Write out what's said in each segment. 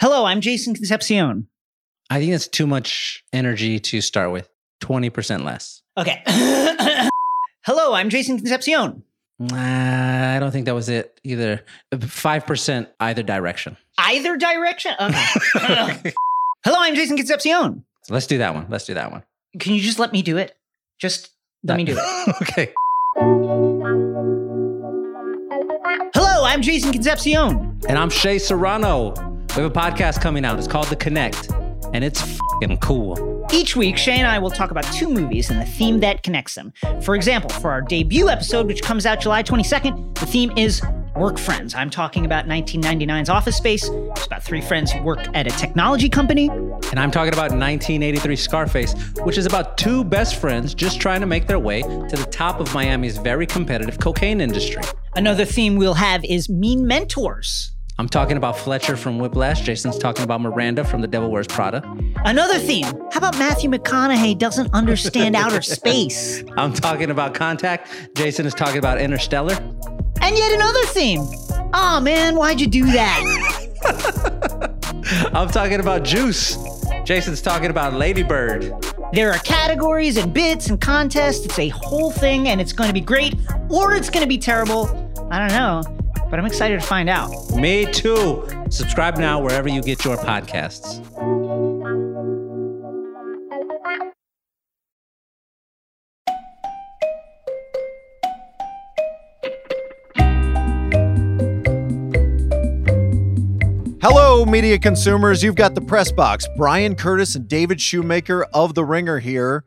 Hello, I'm Jason Concepcion. I think that's too much energy to start with. 20% less. Okay. Hello, I'm Jason Concepcion. Uh, I don't think that was it either. 5% either direction. Either direction? Okay. Hello, I'm Jason Concepcion. So let's do that one. Let's do that one. Can you just let me do it? Just let me do it. okay. Hello, I'm Jason Concepcion. And I'm Shea Serrano. We have a podcast coming out. It's called The Connect, and it's fing cool. Each week, Shea and I will talk about two movies and the theme that connects them. For example, for our debut episode, which comes out July 22nd, the theme is Work Friends. I'm talking about 1999's Office Space. It's about three friends who work at a technology company. And I'm talking about 1983 Scarface, which is about two best friends just trying to make their way to the top of Miami's very competitive cocaine industry. Another theme we'll have is Mean Mentors. I'm talking about Fletcher from Whiplash. Jason's talking about Miranda from The Devil Wears Prada. Another theme. How about Matthew McConaughey doesn't understand outer space? I'm talking about Contact. Jason is talking about Interstellar. And yet another theme. Oh man, why'd you do that? I'm talking about Juice. Jason's talking about Ladybird. There are categories and bits and contests. It's a whole thing and it's going to be great or it's going to be terrible. I don't know but I'm excited to find out. Me too. Subscribe now wherever you get your podcasts. Hello, media consumers. You've got the press box. Bryan Curtis and David Shoemaker of The Ringer here.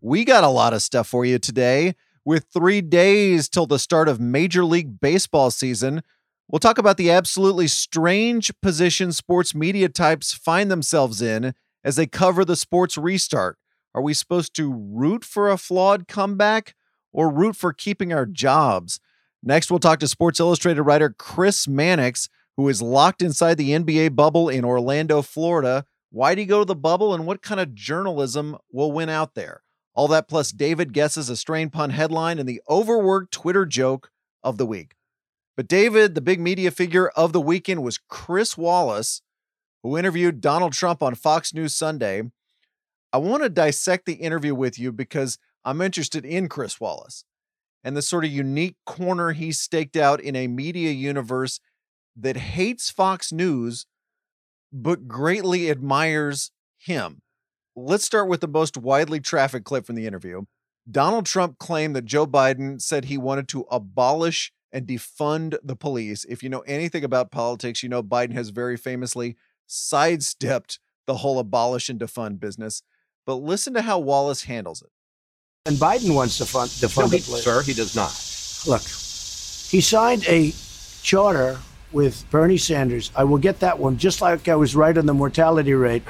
We got a lot of stuff for you today. With three days till the start of Major League Baseball season, we'll talk about the absolutely strange position sports media types find themselves in as they cover the sports restart. Are we supposed to root for a flawed comeback or root for keeping our jobs? Next, we'll talk to Sports Illustrated writer Chris Mannix, who is locked inside the NBA bubble in Orlando, Florida. Why'd he go to the bubble and what kind of journalism will win out there? All that plus David guesses a strain pun headline and the overworked Twitter joke of the week. But David, the big media figure of the weekend was Chris Wallace, who interviewed Donald Trump on Fox News Sunday. I want to dissect the interview with you because I'm interested in Chris Wallace and the sort of unique corner he staked out in a media universe that hates Fox News but greatly admires him. Let's start with the most widely trafficked clip from the interview. Donald Trump claimed that Joe Biden said he wanted to abolish and defund the police. If you know anything about politics, you know Biden has very famously sidestepped the whole abolish and defund business. But listen to how Wallace handles it. And Biden wants to fund, defund no, he, the police. Sir, he does not. Look, he signed a charter with Bernie Sanders. I will get that one, just like I was right on the mortality rate.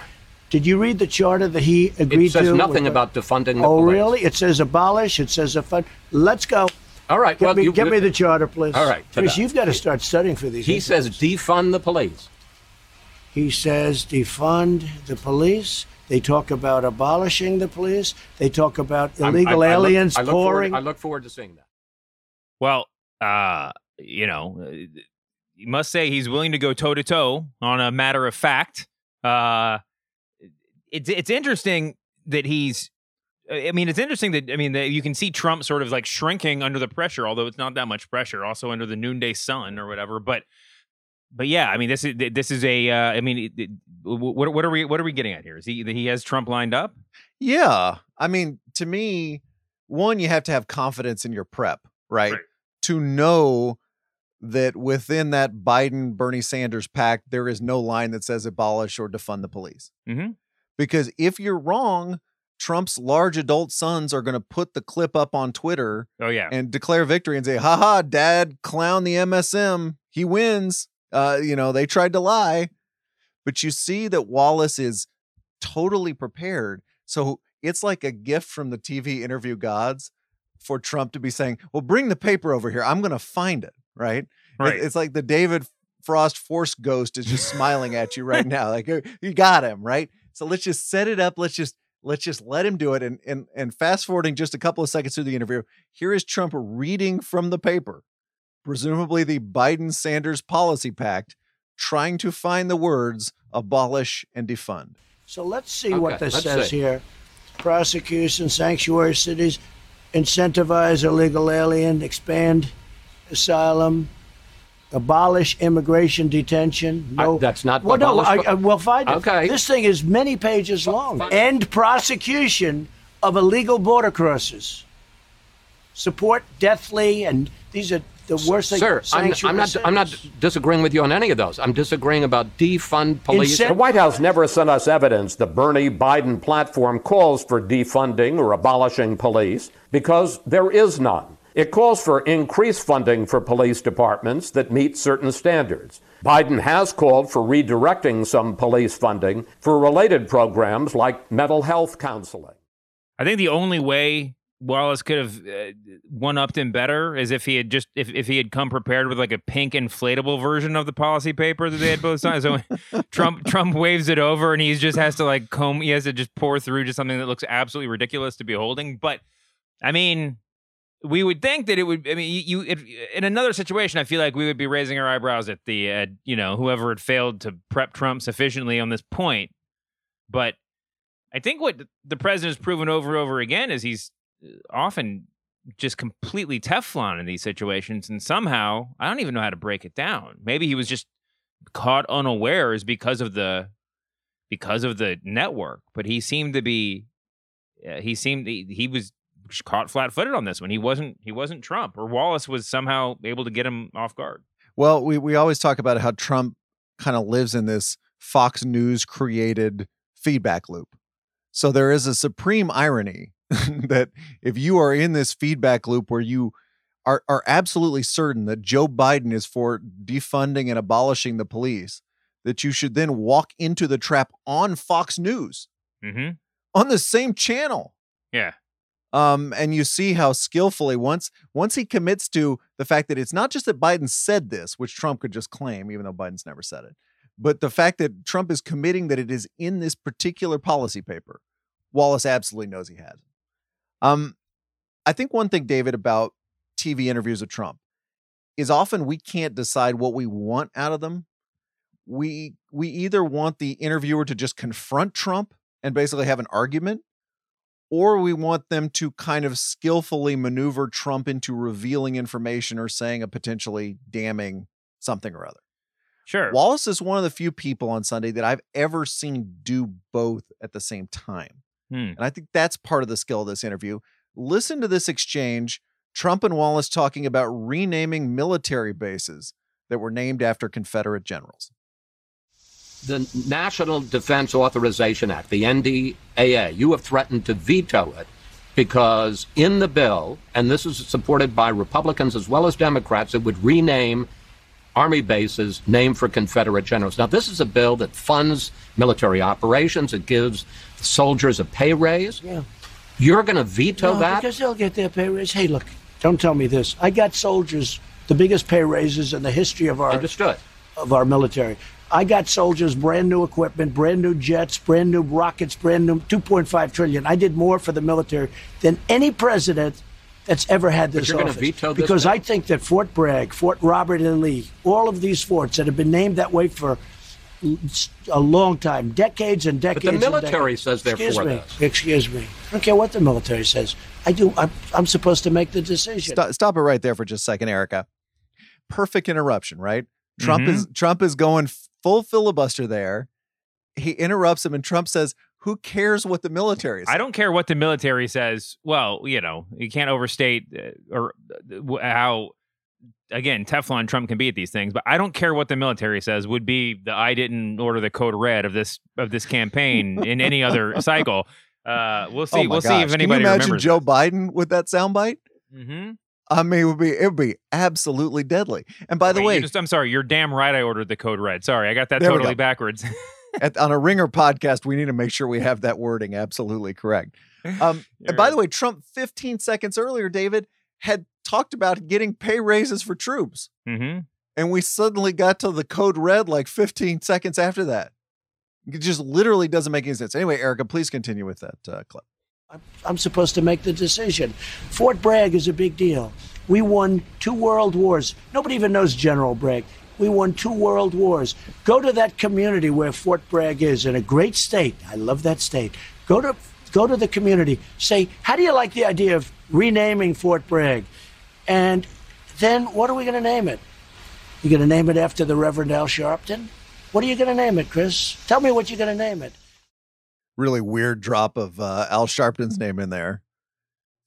Did you read the charter that he agreed to? It says to nothing about defunding the police? Oh, police. really? It says abolish. It says defund. Let's go. All right. Get, well, me, you, get me the charter, please. All right. Chris, ta-da. you've got to start studying for these. He interviews. says defund the police. He says defund the police. They talk about abolishing the police. They talk about I'm- illegal I- I look- aliens I look forward- pouring. I look forward to seeing that. Well, uh, you know, uh, you must say he's willing to go toe to toe on a matter of fact. Uh, it's it's interesting that he's. I mean, it's interesting that I mean that you can see Trump sort of like shrinking under the pressure, although it's not that much pressure. Also under the noonday sun or whatever, but. But yeah, I mean, this is this is a. Uh, I mean, it, what what are we what are we getting at here? Is he that he has Trump lined up? Yeah. I mean, to me, one, you have to have confidence in your prep, right? Right. To know that within that Biden Bernie Sanders pact, there is no line that says abolish or defund the police. Mm-hmm. Because if you're wrong, Trump's large adult sons are going to put the clip up on Twitter Oh yeah, and declare victory and say, haha, dad clown the MSM. He wins. Uh, you know, they tried to lie. But you see that Wallace is totally prepared. So it's like a gift from the TV interview gods for Trump to be saying, well, bring the paper over here. I'm going to find it. Right. Right. it's like the David Frost Force Ghost is just smiling at you right now. Like "Oh, you got him, right? So let's just set it up. Let's just let's just let him do it. And and and fast forwarding just a couple of seconds through the interview, here is Trump reading from the paper, presumably the Biden Sanders policy pact, trying to find the words abolish and defund. So let's see Okay, what this says see. here. Prosecution, sanctuary cities, incentivize illegal alien, expand asylum, abolish immigration detention. No, I- that's not Well, no, I, abolish- I, uh, well, fine. Okay. This thing is many pages long. End prosecution of illegal border crossers. Support deathly, and these are the worst things. Sir, I'm, I'm not. I'm not disagreeing with you on any of those. I'm disagreeing about defund police. Incent- The White House never sent us evidence the Bernie Biden platform calls for defunding or abolishing police because there is none. It calls for increased funding for police departments that meet certain standards. Biden has called for redirecting some police funding for related programs like mental health counseling. I think the only way Wallace could have uh, one upped him better is if he had just if, if he had come prepared with like a pink inflatable version of the policy paper that they had both signed. So Trump Trump waves it over and he just has to like comb he has to just pour through just something that looks absolutely ridiculous to be holding. But I mean, we would think that it would. I mean, you, in another situation, I feel like we would be raising our eyebrows at the uh, you know whoever had failed to prep Trump sufficiently on this point. But I think what the president has proven over and over again is he's uh, often just completely Teflon in these situations, and somehow I don't even know how to break it down. Maybe he was just caught unawares because of the because of the network, but he seemed to be uh, he seemed he, he was caught flat-footed on this one. He wasn't he wasn't Trump, or Wallace was somehow able to get him off guard. Well, we, we always talk about how Trump kind of lives in this Fox News created feedback loop. So there is a supreme irony that if you are in this feedback loop where you are, are absolutely certain that Joe Biden is for defunding and abolishing the police, that you should then walk into the trap on Fox News Mm-hmm. on the same channel. Yeah. Um, and you see how skillfully once once he commits to the fact that it's not just that Biden said this, which Trump could just claim, even though Biden's never said it, but the fact that Trump is committing that it is in this particular policy paper, Wallace absolutely knows he has. Um, I think one thing, David, about TV interviews of Trump is often we can't decide what we want out of them. We we either want the interviewer to just confront Trump and basically have an argument, or we want them to kind of skillfully maneuver Trump into revealing information or saying a potentially damning something or other. Sure. Wallace is one of the few people on Sunday that I've ever seen do both at the same time. Hmm. And I think that's part of the skill of this interview. Listen to this exchange Trump and Wallace talking about renaming military bases that were named after Confederate generals. The National Defense Authorization Act, the NDAA, you have threatened to veto it because in the bill, and this is supported by Republicans as well as Democrats, it would rename Army bases named for Confederate generals. Now, this is a bill that funds military operations, it gives soldiers a pay raise. Yeah. You're going to veto No, that? because they'll get their pay raise. Hey, look, don't tell me this. I got soldiers the biggest pay raises in the history of our Understood. of our military. I got soldiers brand new equipment, brand new jets, brand new rockets, brand new 2.5 trillion. I did more for the military than any president that's ever had this you're office. veto this because bill? I think that Fort Bragg, Fort Robert E. Lee, all of these forts that have been named that way for a long time, decades and decades. But the military decades. says they're Excuse for me. this. Excuse me. I don't care what the military says. I do. I'm, I'm supposed to make the decision. Stop, stop it right there for just a second, Erica. Perfect interruption, right? Trump Mhm. is Trump is going full filibuster there. He interrupts him, and Trump says, "Who cares what the military says?" I don't care what the military says. Well, you know, you can't overstate uh, or uh, how again Teflon Trump can be at these things, but I don't care what the military says. Would be the I didn't order the code red of this of this campaign in any other cycle. Uh, we'll see. Oh we'll see if anybody Can you imagine remembers. Joe Biden with that soundbite? Mm-hmm. I mean, it would be it would be absolutely deadly. And by the way, just, I'm sorry. You're damn right. I ordered the code red. Sorry, I got that totally backwards. at, on a Ringer podcast, we need to make sure we have that wording absolutely correct. Um, and by right. the way, Trump 15 seconds earlier, David had talked about getting pay raises for troops, mm-hmm. and we suddenly got to the code red like 15 seconds after that. It just literally doesn't make any sense. Anyway, Erica, please continue with that uh, clip. I'm- supposed to make the decision. Fort Bragg is a big deal. We won two world wars. Nobody even knows General Bragg. we won two world wars. Go to that community where Fort Bragg is in a great state. I love that state. Go to go to the community. Say, how do you like the idea of renaming Fort Bragg? And then what are we going to name it? You going to name it after the Reverend Al Sharpton? What are you going to name it, Chris? Tell me what you're going to name it. Really weird drop of uh, Al Sharpton's name in there.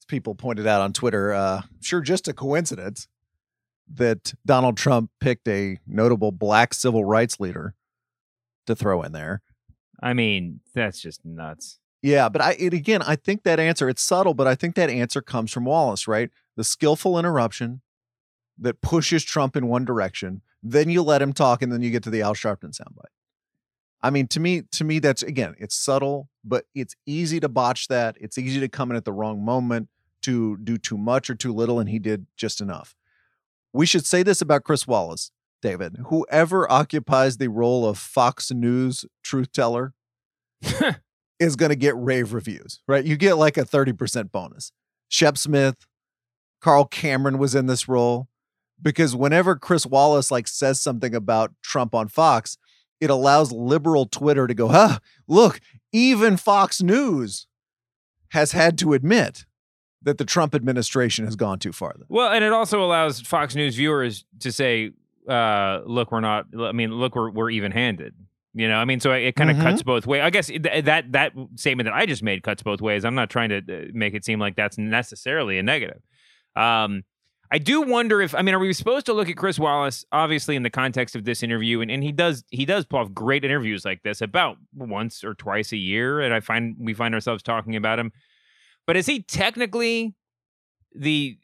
People pointed out on Twitter, uh, sure, just a coincidence that Donald Trump picked a notable black civil rights leader to throw in there. I mean, that's just nuts. Yeah, but I it, again, I think that answer it's subtle, but I think that answer comes from Wallace, right? The skillful interruption that pushes Trump in one direction, then you let him talk, and then you get to the Al Sharpton soundbite. I mean, to me, to me, that's again, it's subtle, but it's easy to botch that. It's easy to come in at the wrong moment to do too much or too little, and he did just enough. We should say this about Chris Wallace, David. Whoever occupies the role of Fox News truth teller is going to get rave reviews, right? You get like a 30% bonus. Shep Smith, Carl Cameron was in this role because whenever Chris Wallace like says something about Trump on Fox, it allows liberal Twitter to go, huh, look, even Fox News has had to admit that the Trump administration has gone too far. Well, and it also allows Fox News viewers to say, uh, look, we're not, I mean, look, we're, we're even handed. You know, I mean, so it kind of mm-hmm. cuts both ways. I guess th- that that statement that I just made cuts both ways. I'm not trying to uh, make it seem like that's necessarily a negative. Um, I do wonder if I mean, are we supposed to look at Chris Wallace obviously in the context of this interview, and, and he does he does pull off great interviews like this about once or twice a year, and I find we find ourselves talking about him. But is he technically the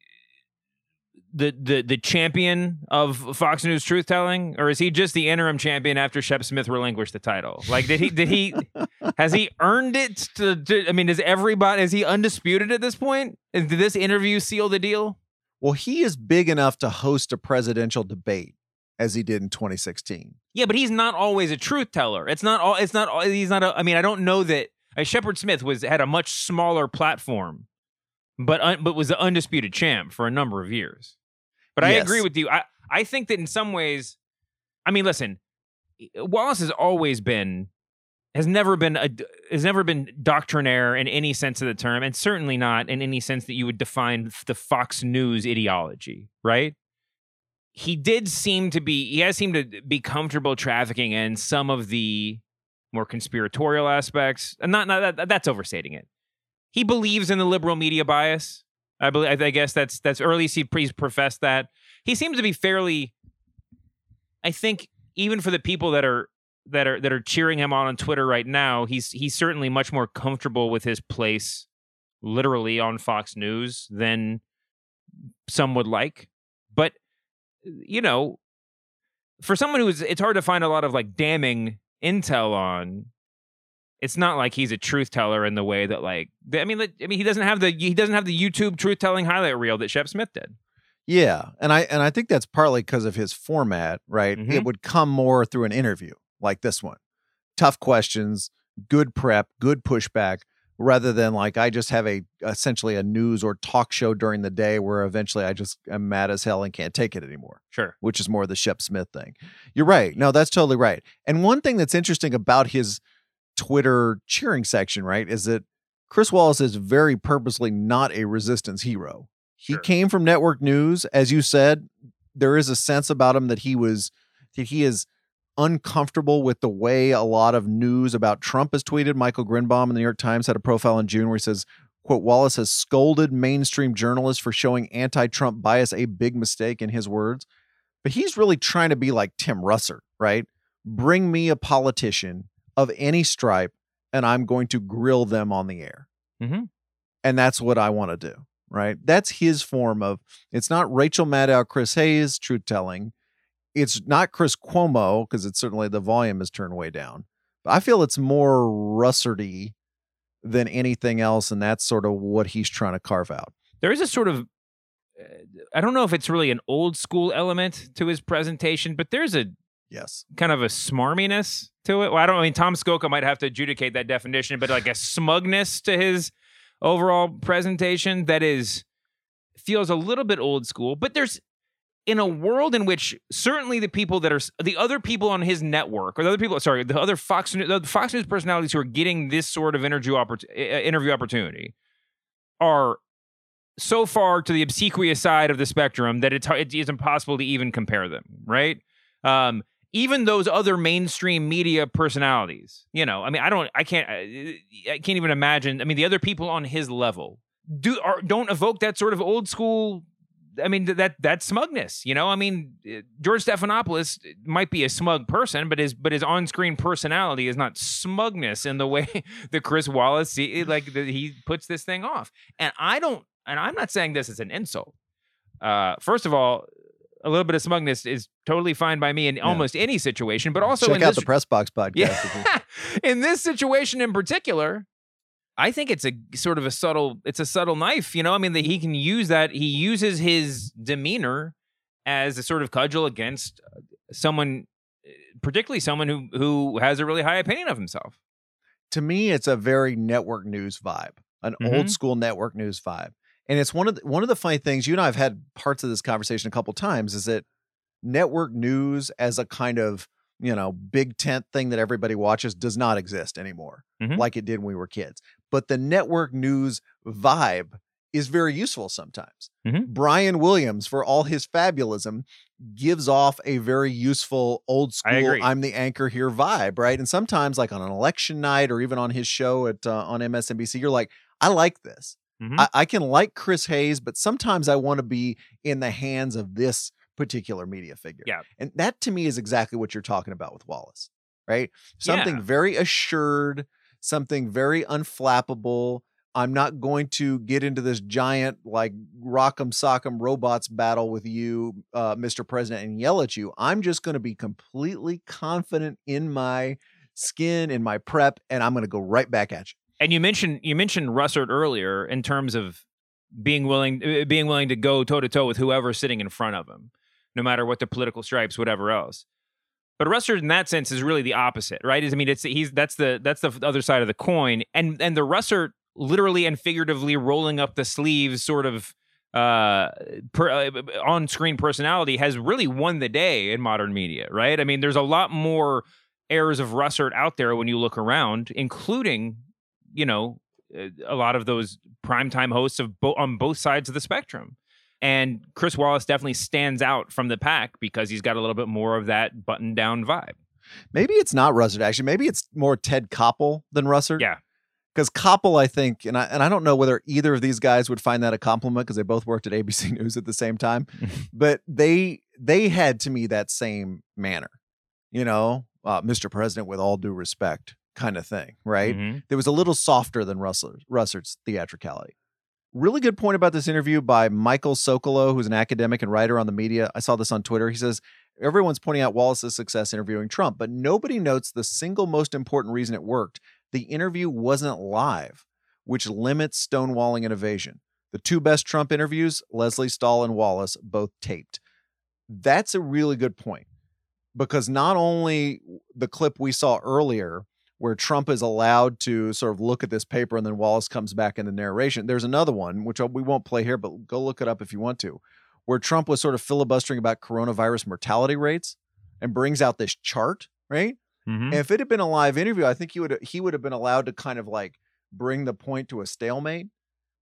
the the the champion of Fox News truth telling, or is he just the interim champion after Shep Smith relinquished the title? Like, did he did he has he earned it? To, to, I mean, is everybody is he undisputed at this point? Did this interview seal the deal? Well, he is big enough to host a presidential debate as he did in 2016. Yeah, but he's not always a truth teller. It's not all. It's not. He's not. A, I mean, I don't know that. Uh, Shepard Smith was had a much smaller platform, but un, but was the undisputed champ for a number of years. But I agree with you. I, I think that in some ways, I mean, listen, Wallace has always been has never been a has never been doctrinaire in any sense of the term, and certainly not in any sense that you would define the Fox News ideology, right? He did seem to be he has seemed to be comfortable trafficking in some of the more conspiratorial aspects, and not, not that, that's overstating it. He believes in the liberal media bias. I believe. I guess that's that's early. He he's professed that. He seems to be fairly. I think even for the people that are that are that are cheering him on on Twitter right now, he's he's certainly much more comfortable with his place, literally on Fox News than some would like. But you know, for someone who's, it's hard to find a lot of like damning intel on it's not like he's a truth teller in the way that like I mean I mean he doesn't have the he doesn't have the YouTube truth telling highlight reel that Shep Smith did. Yeah, and I and I think that's partly because of his format, right? Mm-hmm. It would come more through an interview like this one. Tough questions, good prep, good pushback rather than like I just have a essentially a news or talk show during the day where eventually I just am mad as hell and can't take it anymore. Sure. Which is more the Shep Smith thing. You're right. No, that's totally right. And one thing that's interesting about his Twitter cheering section, right, is that Chris Wallace is very purposely not a resistance hero. He sure. came from network news, as you said. There is a sense about him that he was that he is uncomfortable with the way a lot of news about Trump is tweeted. Michael Grynbaum in the New York Times had a profile in June where he says, quote, Wallace has scolded mainstream journalists for showing anti-Trump bias, a big mistake in his words. But he's really trying to be like Tim Russert, right? Bring me a politician of any stripe and I'm going to grill them on the air. Mm-hmm. And that's what I want to do, right? That's his form of it's not Rachel Maddow, Chris Hayes truth telling. It's not Chris Cuomo because it's certainly the volume is turned way down. But I feel it's more Russardy than anything else, and that's sort of what he's trying to carve out. There is a sort of uh, I don't know if it's really an old school element to his presentation, but there's a Yes. Kind of a smarminess to it. Well, I don't I mean Tom Scocca might have to adjudicate that definition, but like a smugness to his overall presentation that is feels a little bit old school, but there's in a world in which certainly the people that are the other people on his network or the other people sorry the other Fox News the Fox News personalities who are getting this sort of interview oppor- eh, eh, interview opportunity are so far to the obsequious side of the spectrum that it's it is impossible to even compare them right? Um, even those other mainstream media personalities you know i mean i don't i can't i eh, can't even imagine i mean the other people on his level do are, don't evoke that sort of old school I mean that that smugness, you know. I mean, eh, George Stephanopoulos might be a smug person, but his but his on-screen personality is not smugness in the way that Chris Wallace see, like the, he puts this thing off. And I don't, and I'm not saying this as an insult. Uh, first of all, a little bit of smugness is totally fine by me in yeah. almost any situation, but also check out this, the Press Box podcast. Yeah. in this situation in particular, I think it's a sort of a subtle it's a subtle knife, you know? I mean, that he can use that he uses his demeanor as a sort of cudgel against uh, someone eh, particularly someone who who has a really high opinion of himself. To me, it's a very network news vibe, an mm-hmm. old school network news vibe. And it's one of the, one of the funny things you and I have had parts of this conversation a couple times is that network news as a kind of you know big tent thing that everybody watches does not exist anymore mm-hmm. like it did when we were kids but the network news vibe is very useful sometimes. Mm-hmm. Brian Williams, for all his fabulism, gives off a very useful old school I'm the anchor here vibe, right? And sometimes like on an election night or even on his show at uh, on MSNBC, you're like, I like this. Mm-hmm. I, I can like Chris Hayes, but sometimes I want to be in the hands of this particular media figure. Yeah. And that to me is exactly what you're talking about with Wallace, right? Something yeah. very assured, something very unflappable. I'm not going to get into this giant like rock'em sock'em robots battle with you, uh, Mr. President, and yell at you. I'm just going to be completely confident in my skin, in my prep, and I'm going to go right back at you. And you mentioned you mentioned Russert earlier in terms of being willing uh, being willing to go toe to toe with whoever's sitting in front of him, no matter what the political stripes, whatever else. But Russert, in that sense, is really the opposite, right? I mean, it's he's that's the that's the other side of the coin, and and the Russert literally and figuratively rolling up the sleeves, sort of uh, per, uh, on-screen personality has really won the day in modern media, right? I mean, there's a lot more heirs of Russert out there when you look around, including, you know, uh, a lot of those primetime hosts of bo- on both sides of the spectrum. And Chris Wallace definitely stands out from the pack because he's got a little bit more of that button down vibe. Maybe it's not Russert, actually. Maybe it's more Ted Koppel than Russert. Yeah. Because Koppel, I think, and I and I don't know whether either of these guys would find that a compliment because they both worked at ABC News at the same time, but they they had to me that same manner, you know, uh, Mr. President, with all due respect, kind of thing, right? Mm-hmm. There was a little softer than Russert, Russert's theatricality. Really good point about this interview by Michael Socolow, who's an academic and writer on the media. I saw this on Twitter. He says, Everyone's pointing out Wallace's success interviewing Trump, but nobody notes the single most important reason it worked. The interview wasn't live, which limits stonewalling and evasion. The two best Trump interviews, Lesley Stahl and Wallace, both taped. That's a really good point because not only the clip we saw earlier where Trump is allowed to sort of look at this paper and then Wallace comes back in the narration. There's another one, which we won't play here, but go look it up if you want to, where Trump was sort of filibustering about coronavirus mortality rates and brings out this chart, right? Mm-hmm. And if it had been a live interview, I think he would he would have been allowed to kind of like bring the point to a stalemate.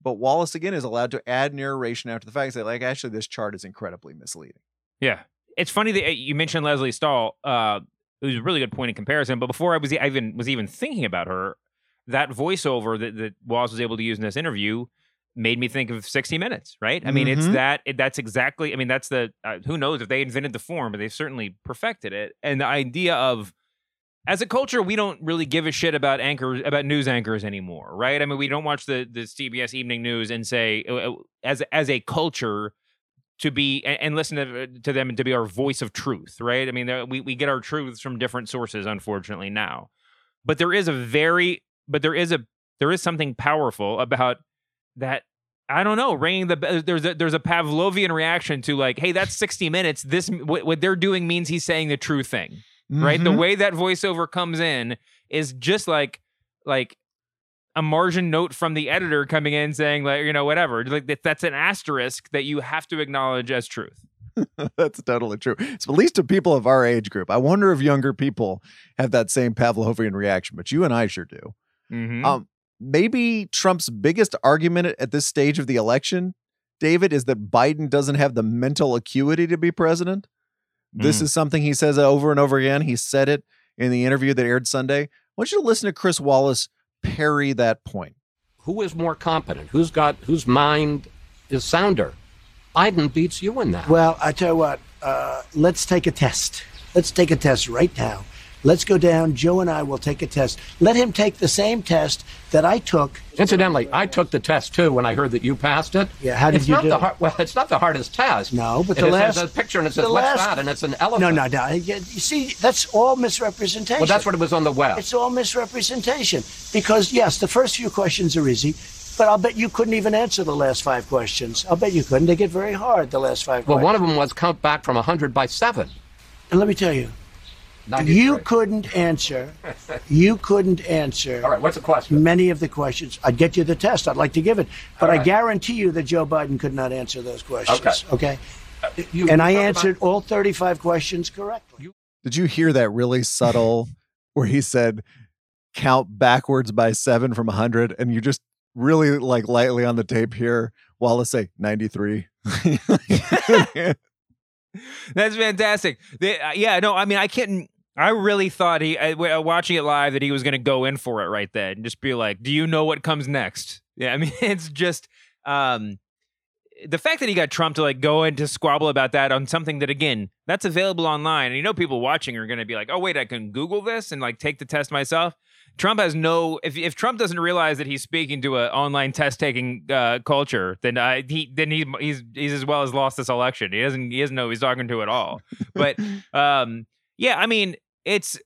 But Wallace again is allowed to add narration after the fact, and say like actually this chart is incredibly misleading. Yeah, it's funny that you mentioned Lesley Stahl. Uh, it was a really good point in comparison. But before I was I even was even thinking about her, that voiceover that, that Wallace was able to use in this interview made me think of 60 minutes right i mean mm-hmm. it's that it, that's exactly i mean that's the uh, who knows if they invented the form but they've certainly perfected it and the idea of as a culture we don't really give a shit about anchors about news anchors anymore right i mean we don't watch the the cbs evening news and say uh, uh, as as a culture to be and, listen to, to, them and to be our voice of truth, right? I mean, we we get our truths from different sources, unfortunately now, but there is a very but there is a there is something powerful about that. I don't know, ringing the there's a there's a Pavlovian reaction to like, hey, that's 60 minutes. This what, what they're doing means he's saying the true thing, mm-hmm. right? The mm-hmm. way that voiceover comes in is just like like a margin note from the editor coming in saying like you know whatever like that's an asterisk that you have to acknowledge as truth That's totally true. It's at least to people of our age group. I wonder if younger people have that same Pavlovian reaction, but you and I sure do. Mhm. Um, maybe Trump's biggest argument at- at this stage of the election, David, is that Biden doesn't have the mental acuity to be president. This Mm. is something he says over and over again. He said it in the interview that aired Sunday. I want you to listen to Chris Wallace parry that point. Who is more competent? Who's got whose mind is sounder? Biden beats you in that. Well, I tell you what, uh, let's take a test. Let's take a test right now. Let's go down. Joe and I will take a test. Let him take the same test that I took. Incidentally, I took the test too when I heard that you passed it. Yeah, how did it's you not do the Well, it's not the hardest test. No, but It the last there's a picture and it says what's last- that, and it's an elephant. No, no, no. You see, that's all misrepresentation. Well, that's what it was on the web. It's all misrepresentation. Because yes, the first few questions are easy, but I'll bet you couldn't even answer the last five questions. I'll bet you couldn't. They get very hard. The last five. well, questions. one of them was count back from 100 by seven. And let me tell you, 93. You couldn't answer. You couldn't answer. All right, what's the question? Many of the questions. I'd get you the test. I'd like to give it, but All I guarantee you that Joe Biden could not answer those questions. Okay. Okay. You- And I you talk answered about- all 35 questions correctly. Did you hear that really subtle where he said count backwards by seven from 100? And you just really like lightly on the tape here, Wallace say 93. That's fantastic. They, uh, yeah, no, I mean, I can't. I really thought he, w- uh, watching it live, that he was going to go in for it right then and just be like, "Do you know what comes next?" Yeah, I mean, it's just um, the fact that he got Trump to like go in to squabble about that on something that again that's available online, and you know, people watching are going to be like, "Oh, wait, I can Google this and like take the test myself." Trump has no. If if Trump doesn't realize that he's speaking to an online test taking uh, culture, then uh, he then he he's he's as well as lost this election. He doesn't he doesn't know who he's talking to at all. But um, yeah, I mean it's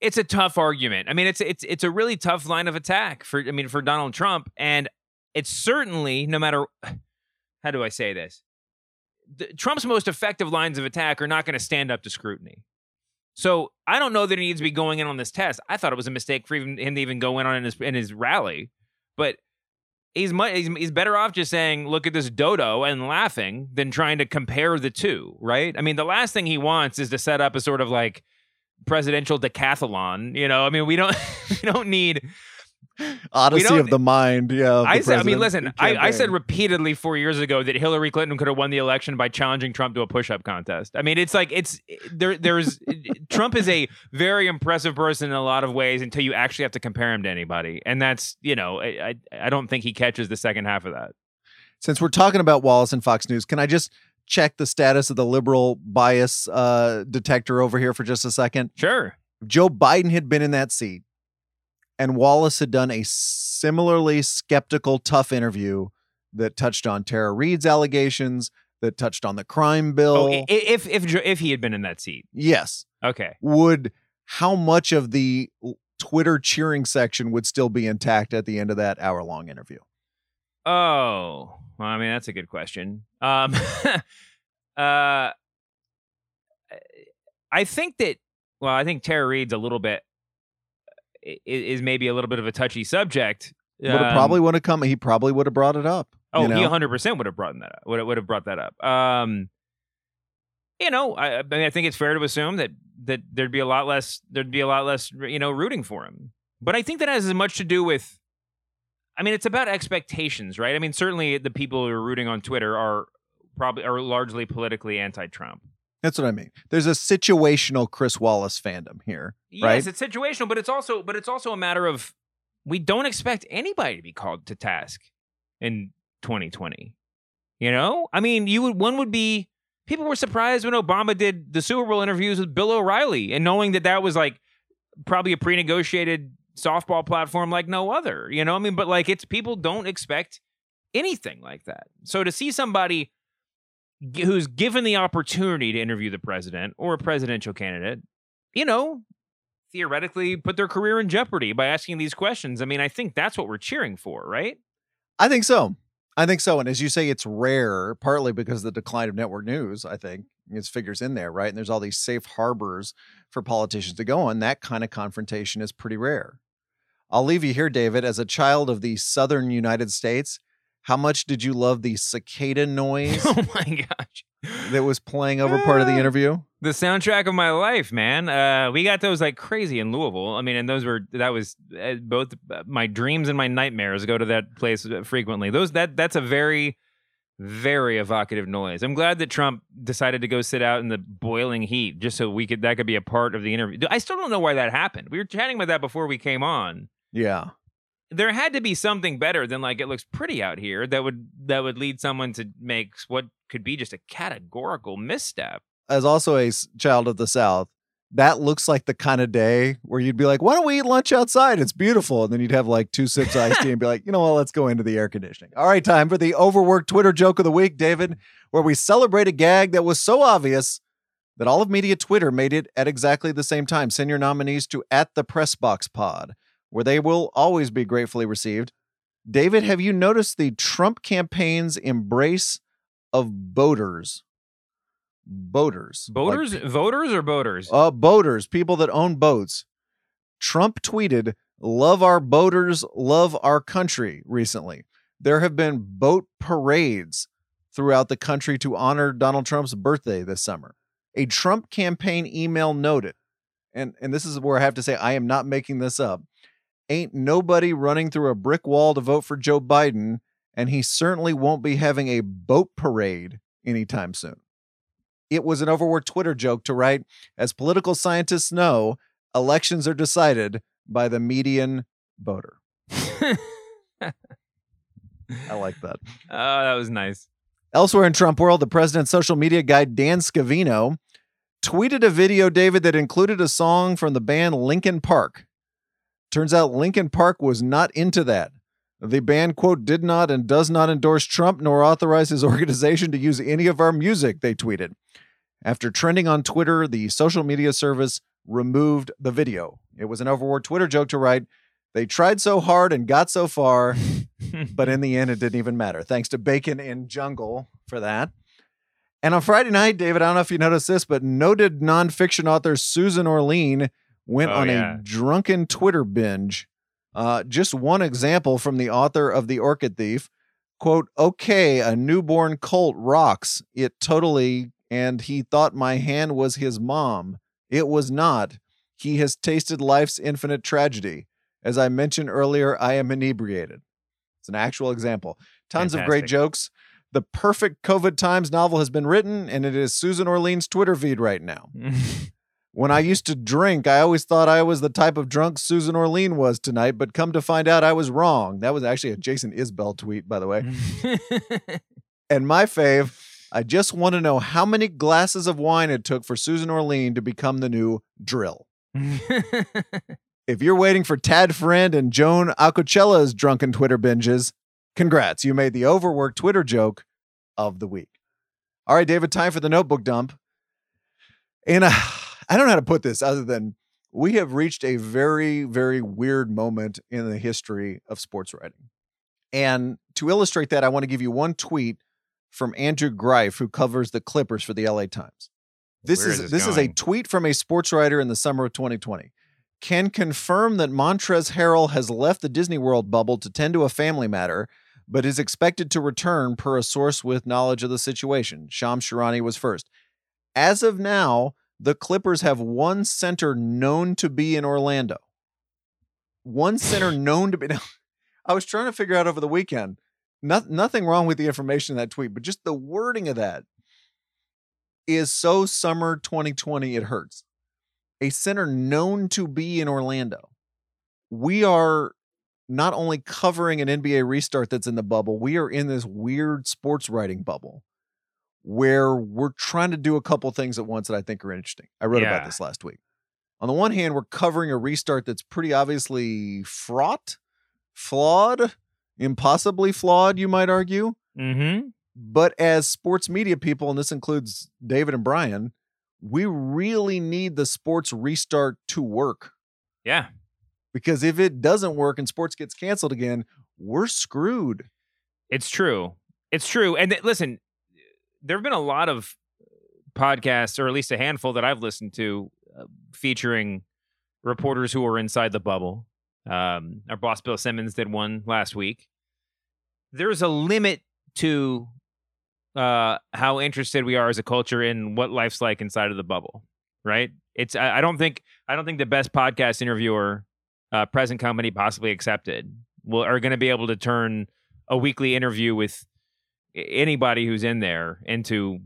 it's a tough argument. I mean it's it's it's a really tough line of attack for I mean for Donald Trump, and it's certainly no matter how do I say this, the, Trump's most effective lines of attack are not going to stand up to scrutiny. So I don't know that he needs to be going in on this test. I thought it was a mistake for even him to even go in on in his in his rally, but he's mu- he's, he's better off just saying, "Look at this dodo" and laughing than trying to compare the two. Right? I mean, the last thing he wants is to set up a sort of like presidential decathlon. You know, I mean, we don't we don't need. Odyssey of the mind. Yeah. I said, I mean, listen, I, I said repeatedly four years ago that Hillary Clinton could have won the election by challenging Trump to a push-up contest. I mean, it's like it's there. There's Trump is a very impressive person in a lot of ways until you actually have to compare him to anybody, and that's you know, I I, I don't think he catches the second half of that. Since we're talking about Wallace and Fox News, can I just check the status of the liberal bias uh, detector over here for just a second? Sure. Joe Biden had been in that seat and Wallace had done a similarly skeptical, tough interview that touched on Tara Reade's allegations, that touched on the crime bill. Oh, if if if he had been in that seat, yes. okay. Would how much of the Twitter cheering section would still be intact at the end of that hour long interview? Oh, well, I mean, that's a good question. Um, uh, I think that. Well, I think Tara Reade's a little bit is maybe a little bit of a touchy subject. Would have Um, probably would have come. He probably would have brought it up. Oh, you know? he 100 percent would have brought that up. Would would have brought that up. Um, you know, I, I mean, I think it's fair to assume that that there'd be a lot less. There'd be a lot less, you know, rooting for him. But I think that has as much to do with. I mean, it's about expectations, right? I mean, certainly the people who are rooting on Twitter are probably are largely politically anti-Trump. That's what I mean. There's a situational Chris Wallace fandom here, right? Yes, it's situational, but it's also but it's also a matter of we don't expect anybody to be called to task in 2020. You know? I mean, you would one would be people were surprised when Obama did the Super Bowl interviews with Bill O'Reilly and knowing that that was like probably a pre-negotiated softball platform like no other, you know? I mean, but like it's people don't expect anything like that. So to see somebody g- who's given the opportunity to interview the president or a presidential candidate, you know, theoretically put their career in jeopardy by asking these questions. I mean, I think that's what we're cheering for, right? I think so. I think so. And as you say, it's rare, partly because of the decline of network news. I think it's figures in there, right? And there's all these safe harbors for politicians to go on. That kind of confrontation is pretty rare. I'll leave you here, David. As a child of the southern United States, how much did you love the cicada noise oh my gosh. that was playing over part of the interview? the soundtrack of my life, man. Uh, we got those like crazy in Louisville. I mean, and those were that was uh, both uh, my dreams and my nightmares go to that place uh, frequently. Those that that's a very very evocative noise. I'm glad that Trump decided to go sit out in the boiling heat just so we could that could be a part of the interview. I still don't know why that happened. We were chatting about that before we came on. Yeah. There had to be something better than like it looks pretty out here that would that would lead someone to make what could be just a categorical misstep. As also a child of the South, that looks like the kind of day where you'd be like, why don't we eat lunch outside? It's beautiful. And then you'd have like two sips iced tea and be like, you know what? Let's go into the air conditioning. All right, time for the overworked Twitter joke of the week, David, where we celebrate a gag that was so obvious that all of media Twitter made it at exactly the same time. Send your nominees to at the press box pod, where they will always be gratefully received. David, have you noticed the Trump campaign's embrace of boaters? Boaters. Like Boaters, voters, or boaters? uh, boaters, people that own boats. Trump tweeted, Love our boaters, love our country recently. There have been boat parades throughout the country to honor Donald Trump's birthday this summer. A Trump campaign email noted, and, and this is where I have to say, I am not making this up. Ain't nobody running through a brick wall to vote for Joe Biden, and he certainly won't be having a boat parade anytime soon. It was an overworked Twitter joke to write, as political scientists know, elections are decided by the median voter. I like that. Oh, that was nice. Elsewhere in Trump world, the president's social media guy Dan Scavino tweeted a video, David, that included a song from the band Linkin Park. Turns out Linkin Park was not into that. The band, quote, did not and does not endorse Trump nor authorize his organization to use any of our music, they tweeted. After trending on Twitter, the social media service removed the video. It was an overworked Twitter joke to write, they tried so hard and got so far, but in the end, it didn't even matter. Thanks to Bacon in Jungle for that. And on Friday night, David, I don't know if you noticed this, but noted nonfiction author Susan Orlean went Oh, on yeah. a drunken Twitter binge. Uh, just one example from the author of The Orchid Thief. Quote, okay, a newborn colt rocks. It totally, and he thought my hand was his mom. It was not. He has tasted life's infinite tragedy. As I mentioned earlier, I am inebriated. It's an actual example. Tons of great jokes. The perfect COVID Times novel has been written, and it is Susan Orlean's Twitter feed right now. When I used to drink, I always thought I was the type of drunk Susan Orlean was tonight, but come to find out I was wrong. That was actually a Jason Isbell tweet, by the way. And my fave, I just want to know how many glasses of wine it took for Susan Orlean to become the new drill. If you're waiting for Tad Friend and Joan Acocella's drunken Twitter binges, congrats. You made the overworked Twitter joke of the week. All right, David, time for the notebook dump. Uh, I don't know how to put this other than we have reached a very, very weird moment in the history of sports writing. And to illustrate that, I want to give you one tweet from Andrew Greif, who covers the Clippers for the LA Times. This Where is is this is a tweet from a sports writer in the summer of 2020 can confirm that Montrezl Harrell has left the Disney World bubble to tend to a family matter, but is expected to return per a source with knowledge of the situation. Shams Charania was first. As of now, the Clippers have one center known to be in Orlando. One center known to be. Now, I was trying to figure out over the weekend. Not, nothing wrong with the information in that tweet, but just the wording of that is so summer 2020 it hurts a center known to be in Orlando. We are not only covering an NBA restart that's in the bubble, we are in this weird sports writing bubble where we're trying to do a couple things at once that I think are interesting. I wrote about this last week. On the one hand, we're covering a restart that's pretty obviously fraught, flawed, impossibly flawed, you might argue. mm-hmm. But as sports media people, and this includes David and Bryan, we really need the sports restart to work. Yeah. Because if it doesn't work and sports gets canceled again, we're screwed. It's true. It's true. And th- listen, there have been a lot of podcasts, or at least a handful that I've listened to, uh, featuring reporters who are inside the bubble. Um, our boss Bill Simmons did one last week. There's a limit to uh, how interested we are as a culture in what life's like inside of the bubble, right? It's I, I don't think I don't think the best podcast interviewer, uh, present company possibly accepted, will are going to be able to turn a weekly interview with anybody who's in there into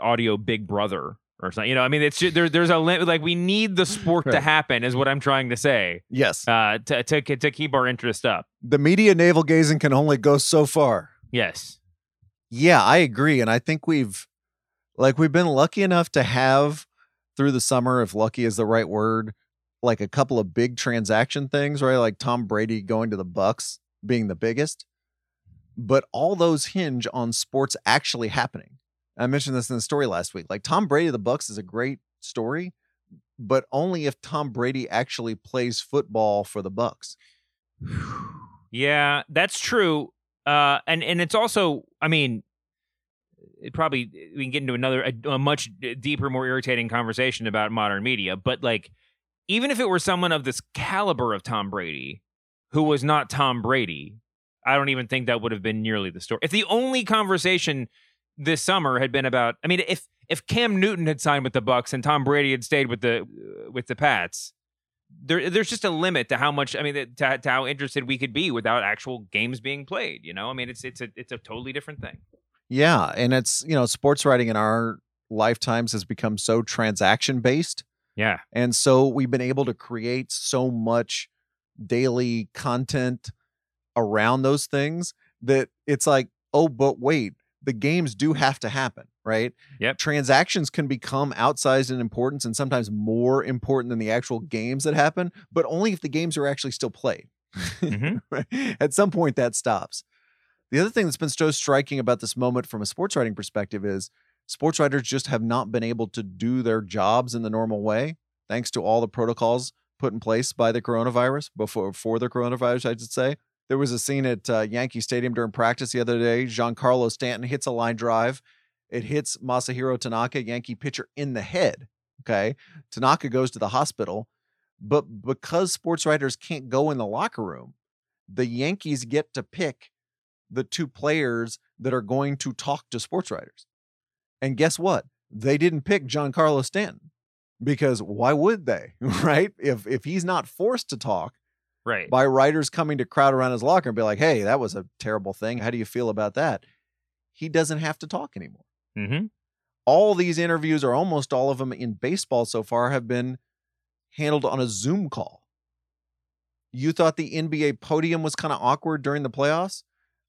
audio Big Brother or something. You know, I mean, it's just, there, there's a limit. Like we need the sport to happen, is what I'm trying to say, Yes. uh, to to to keep our interest up. the media navel gazing can only go so far. Yes. Yeah, I agree. And I think we've like we've been lucky enough to have through the summer, if lucky is the right word, like a couple of big transaction things, right? Like Tom Brady going to the Bucs being the biggest. But all those hinge on sports actually happening. I mentioned this in the story last week. Like Tom Brady the Bucs is a great story, but only if Tom Brady actually plays football for the Bucs. Yeah, that's true. Uh, and and it's also, I mean, it probably we can get into another a, a much deeper, more irritating conversation about modern media. But like, even if it were someone of this caliber of Tom Brady, who was not Tom Brady, I don't even think that would have been nearly the story. If the only conversation this summer had been about, I mean, if if Cam Newton had signed with the Bucs and Tom Brady had stayed with the uh, with the Pats, there there's just a limit to how much I mean to, to how interested we could be without actual games being played. You know, I mean, it's it's a it's a totally different thing. Yeah, and it's you know sports writing in our lifetimes has become so transaction based, Yeah, and so we've been able to create so much daily content around those things that it's like, oh, but wait, the games do have to happen, right? Yep. Transactions can become outsized in importance and sometimes more important than the actual games that happen, but only if the games are actually still played. Mhm. At some point, that stops. The other thing that's been so striking about this moment from a sports writing perspective is sports writers just have not been able to do their jobs in the normal way, thanks to all the protocols put in place by the coronavirus before for the coronavirus, I should say. There was a scene at uh, Yankee Stadium during practice the other day. Giancarlo Stanton hits a line drive. It hits Masahiro Tanaka, Yankee pitcher, in the head. Okay. Tanaka goes to the hospital. But because sports writers can't go in the locker room, the Yankees get to pick the two players that are going to talk to sports writers. And guess what? They didn't pick Giancarlo Stanton because why would they? Right? If if he's not forced to talk right. by writers coming to crowd around his locker and be like, "Hey, that was a terrible thing. How do you feel about that?" He doesn't have to talk anymore. Mm-hmm. All these interviews, or almost all of them in baseball so far, have been handled on a Zoom call. You thought the NBA podium was kind of awkward during the playoffs?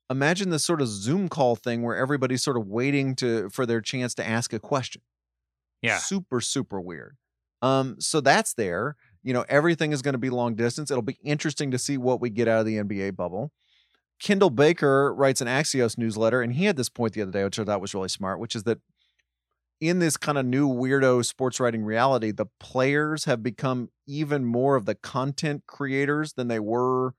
Imagine this sort of Zoom call thing where everybody's sort of waiting to for their chance to ask a question. Yeah. Super, super weird. Um, so that's there. You know, everything is going to be long distance. It'll be interesting to see what we get out of the NBA bubble. Kendall Baker writes an Axios newsletter, and he had this point the other day, which I thought was really smart, which is that in this kind of new weirdo sports writing reality, the players have become even more of the content creators than they were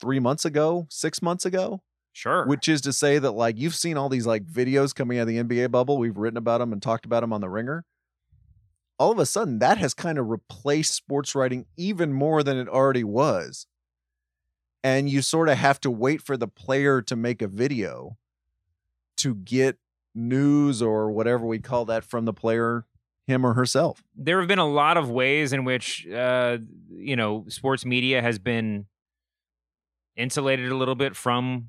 three months ago, six months ago. Sure. Which is to say that like you've seen all these like videos coming out of the NBA bubble. We've written about them and talked about them on the Ringer. All of a sudden, that has kind of replaced sports writing even more than it already was. And you sort of have to wait for the player to make a video to get news or whatever we call that from the player, him or herself. there have been a lot of ways in which uh, you know sports media has been insulated a little bit from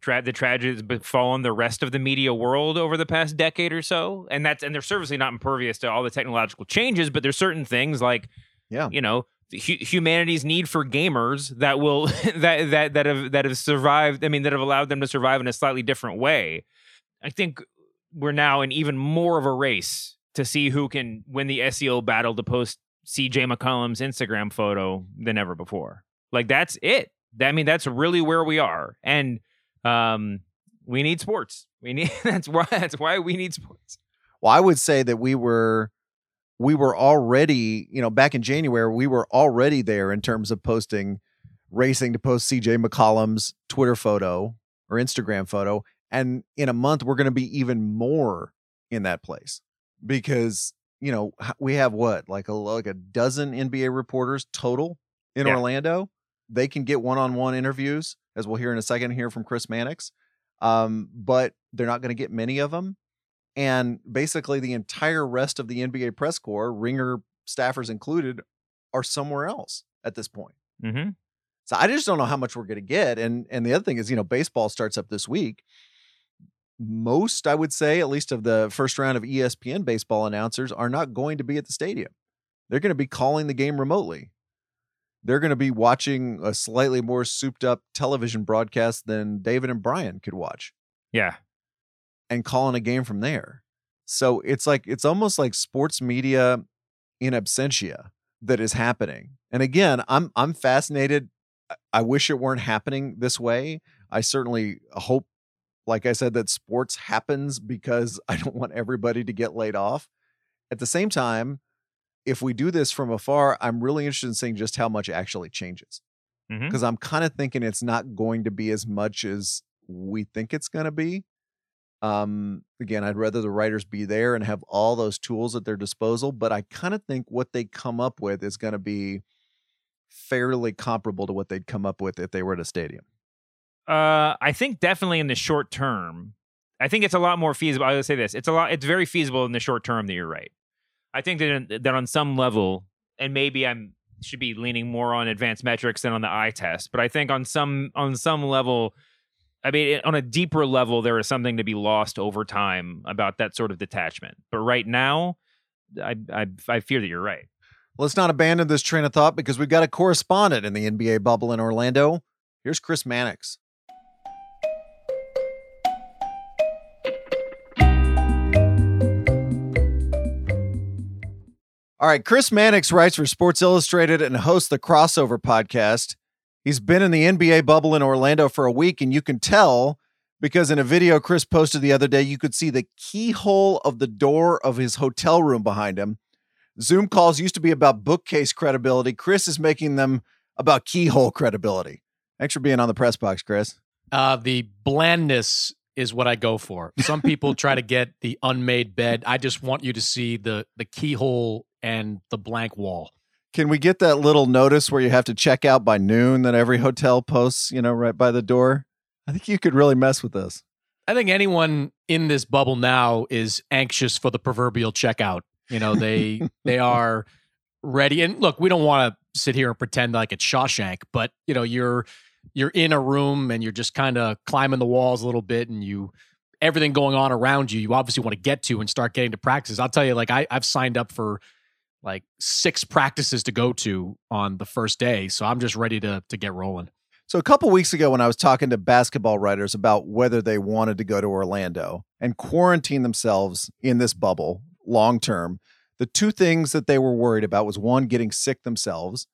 tra- the tragedies befallen the rest of the media world over the past decade or so, and that's and they're certainly not impervious to all the technological changes, but there's certain things like Yeah. you know humanity's need for gamers that will that that that have that have survived. I mean, that have allowed them to survive in a slightly different way. I think we're now in even more of a race to see who can win the SEO battle to post CJ McCollum's Instagram photo than ever before. Like that's it. I mean, that's really where we are, and um, we need sports. We need that's why that's why we need sports. Well, I would say that we were we were already, you know, back in January, we were already there in terms of posting racing to post CJ McCollum's Twitter photo or Instagram photo. And in a month, we're going to be even more in that place because, you know, we have what, like a, like a dozen NBA reporters total in Yeah. Orlando. They can get one on one interviews, as we'll hear in a second here from Chris Mannix. Um, but they're not going to get many of them. And basically, the entire rest of the NBA press corps, ringer staffers included, are somewhere else at this point. Mm-hmm. So I just don't know how much we're going to get. And and the other thing is, you know, baseball starts up this week. Most, I would say, at least of the first round of ESPN baseball announcers, are not going to be at the stadium. They're going to be calling the game remotely. They're going to be watching a slightly more souped up television broadcast than David and Bryan could watch Yeah. and calling a game from there. So it's like it's almost like sports media in absentia that is happening. And again, I'm I'm fascinated. I- I wish it weren't happening this way. I certainly hope like I said that sports happens because I don't want everybody to get laid off. At the same time, if we do this from afar, I'm really interested in seeing just how much actually changes because I'm kind of thinking it's not going to be as much as we think it's going to be. Um, again, I'd rather the writers be there and have all those tools at their disposal, but I kind of think what they come up with is going to be fairly comparable to what they'd come up with if they were at a stadium. Uh, I think definitely in the short term, I think it's a lot more feasible. I would say this: it's a lot. It's very feasible in the short term that you're right. I think that uh, that on some level, and maybe I'm should be leaning more on advanced metrics than on the eye test, but I think on some on some level, I mean, on a deeper level, there is something to be lost over time about that sort of detachment. But right now, I I, I fear that you're right. Let's not abandon this train of thought because we've got a correspondent in the NBA bubble in Orlando. Here's Chris Mannix. All right, Chris Mannix writes for Sports Illustrated and hosts the Crossover podcast. He's been in the NBA bubble in Orlando for a week, and you can tell because in a video Chris posted the other day, you could see the keyhole of the door of his hotel room behind him. Zoom calls used to be about bookcase credibility. Chris is making them about keyhole credibility. Thanks for being on the press box, Chris. Uh, the blandness is what I go for. Some people try to get the unmade bed. I just want you to see the the keyhole and the blank wall. Can we get that little notice where you have to check out by noon that every hotel posts, you know, right by the door? I think you could really mess with this. I think anyone in this bubble now is anxious for the proverbial checkout. You know, they they are ready. And look, we don't want to sit here and pretend like it's Shawshank, but you know, you're you're in a room and you're just kind of climbing the walls a little bit and you everything going on around you, you obviously want to get to and start getting to practices. I'll tell you, like I, I've signed up for like six practices to go to on the first day. So I'm just ready to to get rolling. So a couple weeks ago, when I was talking to basketball writers about whether they wanted to go to Orlando and quarantine themselves in this bubble long term, the two things that they were worried about was one, getting sick themselves,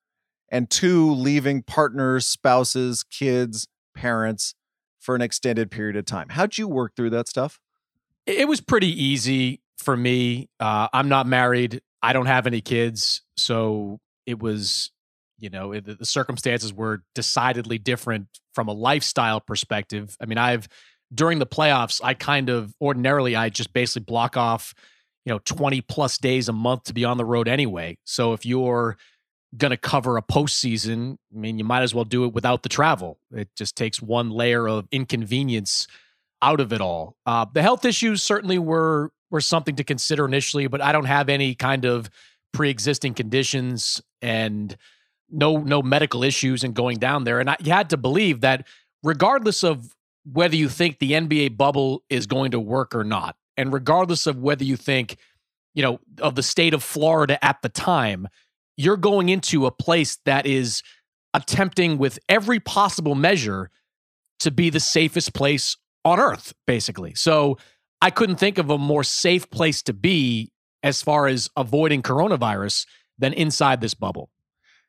and two, leaving partners, spouses, kids, parents for an extended period of time. How'd you work through that stuff? It was pretty easy for me. Uh, I'm not married. I don't have any kids, so it was, you know, it, the circumstances were decidedly different from a lifestyle perspective. I mean, I've during the playoffs, I kind of ordinarily I just basically block off, you know, 20 plus days a month to be on the road anyway. So if you're going to cover a postseason, I mean, you might as well do it without the travel. It just takes one layer of inconvenience out of it all. Uh, the health issues certainly were were something to consider initially, but I don't have any kind of pre-existing conditions and no no medical issues in going down there. And I, you had to believe that regardless of whether you think the NBA bubble is going to work or not, and regardless of whether you think, you know, of the state of Florida at the time, you're going into a place that is attempting with every possible measure to be the safest place on earth, basically. So I couldn't think of a more safe place to be as far as avoiding coronavirus than inside this bubble.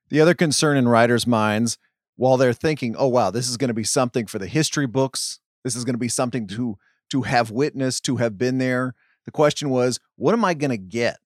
The other concern in writers' minds, while they're thinking, "Oh wow, this is going to be something for the history books. This is going to be something to to have witnessed, to have been there." The question was, "What am I going to get?"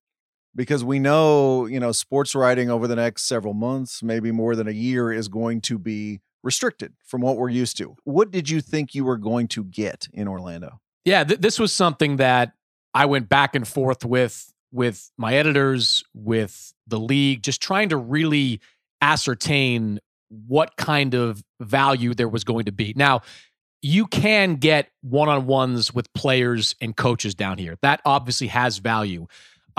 Because we know, you know, sports writing over the next several months, maybe more than a year, is going to be restricted from what we're used to. What did you think you were going to get in Orlando? Yeah, th- this was something that I went back and forth with with my editors, with the league, just trying to really ascertain what kind of value there was going to be. Now, you can get one on ones with players and coaches down here. That obviously has value.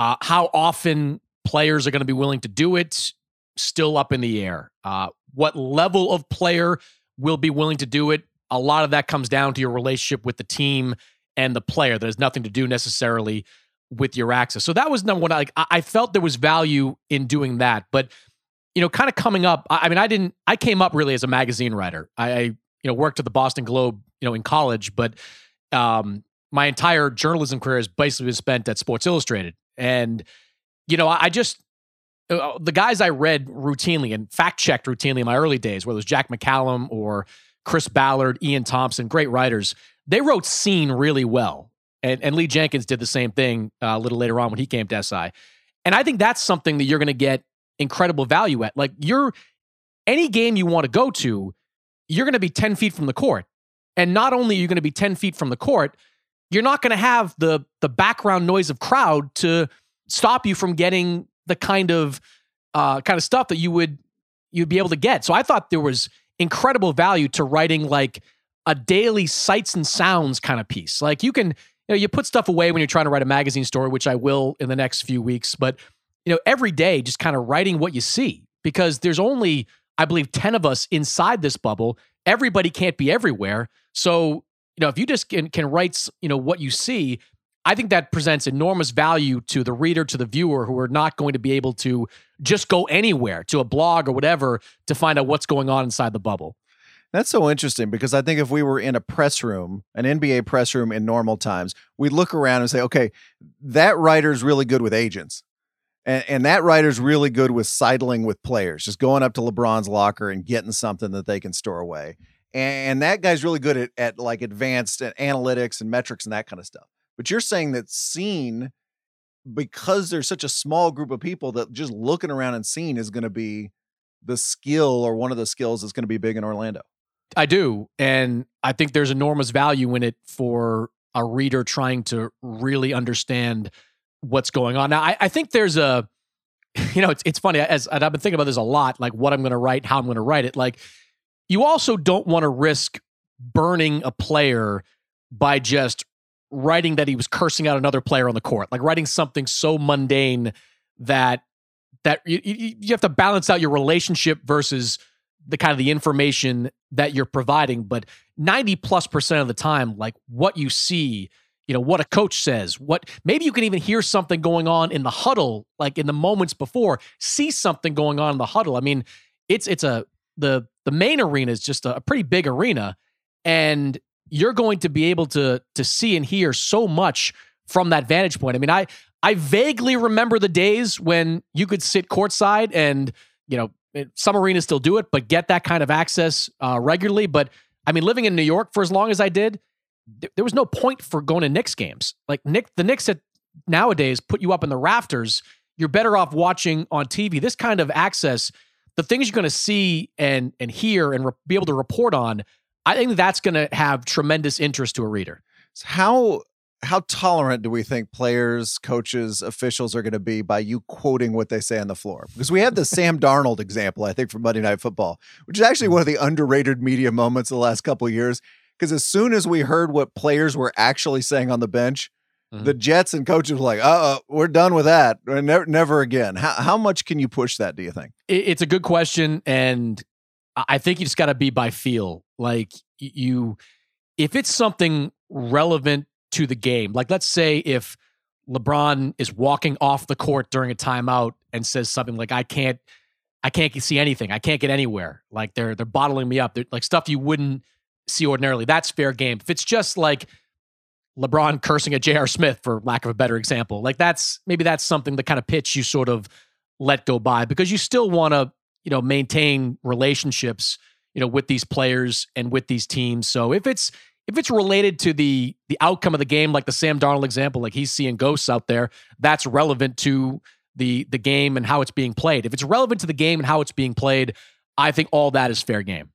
Uh, how often players are going to be willing to do it, still up in the air. Uh, what level of player will be willing to do it? A lot of that comes down to your relationship with the team and the player. Has nothing to do necessarily with your access. So that was number one. Like I felt there was value in doing that, but you know, kind of coming up. I mean, I didn't. I came up really as a magazine writer. I, you know worked at the Boston Globe, you know, in college, but um, my entire journalism career has basically been spent at Sports Illustrated, and you know, I just uh, the guys I read routinely and fact checked routinely in my early days, whether it was Jack McCallum or Chris Ballard, Ian Thomsen, great writers, they wrote scene really well. And, and Lee Jenkins did the same thing uh, a little later on when he came to SI. And I think that's something that you're going to get incredible value at. Like you're any game you want to go to, you're going to be 10 feet from the court. And not only are you going to be 10 feet from the court, you're not going to have the the background noise of crowd to stop you from getting the kind of uh, kind of stuff that you would you'd be able to get. So I thought there was incredible value to writing like a daily sights and sounds kind of piece. Like you can you know you put stuff away when you're trying to write a magazine story, which I will in the next few weeks, but you know every day just kind of writing what you see because there's only I believe 10 of us inside this bubble. Everybody can't be everywhere. So, you know, if you just can, can write, you know, what you see, I think that presents enormous value to the reader, to the viewer who are not going to be able to just go anywhere to a blog or whatever to find out what's going on inside the bubble. That's so interesting because I think if we were in a press room, an NBA press room in normal times, we'd look around and say, okay, that writer's really good with agents. And, and that writer's really good with sidling with players, just going up to LeBron's locker and getting something that they can store away. And that guy's really good at, at like advanced analytics and metrics and that kind of stuff. But you're saying that scene, because there's such a small group of people that just looking around and seeing is going to be the skill or one of the skills that's going to be big in Orlando. I do. And I think there's enormous value in it for a reader trying to really understand what's going on. Now, I, I think there's a, you know, it's, it's funny as I've been thinking about this a lot, like what I'm going to write, how I'm going to write it. Like, you also don't want to risk burning a player by just writing that he was cursing out another player on the court, like writing something so mundane that that you, you have to balance out your relationship versus the kind of the information that you're providing. But 90 plus percent of the time, like what you see, you know, what a coach says, what maybe you can even hear something going on in the huddle, like in the moments before, see something going on in the huddle. I mean, it's it's a the the main arena is just a, a pretty big arena. And you're going to be able to to see and hear so much from that vantage point. I mean, I I vaguely remember the days when you could sit courtside and you know some arenas still do it, but get that kind of access uh, regularly. But I mean, living in New York for as long as I did, th- there was no point for going to Knicks games. Like Nick, the Knicks at nowadays put you up in the rafters. You're better off watching on TV. This kind of access, the things you're going to see and and hear and re- be able to report on I think that's going to have tremendous interest to a reader. So how how tolerant do we think players, coaches, officials are going to be by you quoting what they say on the floor? Because we have the Sam Darnold example, I think, from Monday Night Football, which is actually one of the underrated media moments of the last couple years. Because as soon as we heard what players were actually saying on the bench, mm-hmm. the Jets and coaches were like, "Uh, uh, we're done with that. Never, never again." How how much can you push that? Do you think? It's a good question, and I think you just got to be by feel. Like you, if it's something relevant to the game, like let's say if LeBron is walking off the court during a timeout and says something like, "I can't, I can't see anything. I can't get anywhere. Like they're they're bottling me up. They're, like stuff you wouldn't see ordinarily. That's fair game. If it's just like LeBron cursing at J.R. Smith, for lack of a better example, like that's maybe that's something the kind of pitch you sort of let go by because you still want to you know maintain relationships you know with these players and with these teams. So if it's if it's related to the the outcome of the game like the Sam Darnold example like he's seeing ghosts out there that's relevant to the the game and how it's being played. If it's relevant to the game and how it's being played I think all that is fair game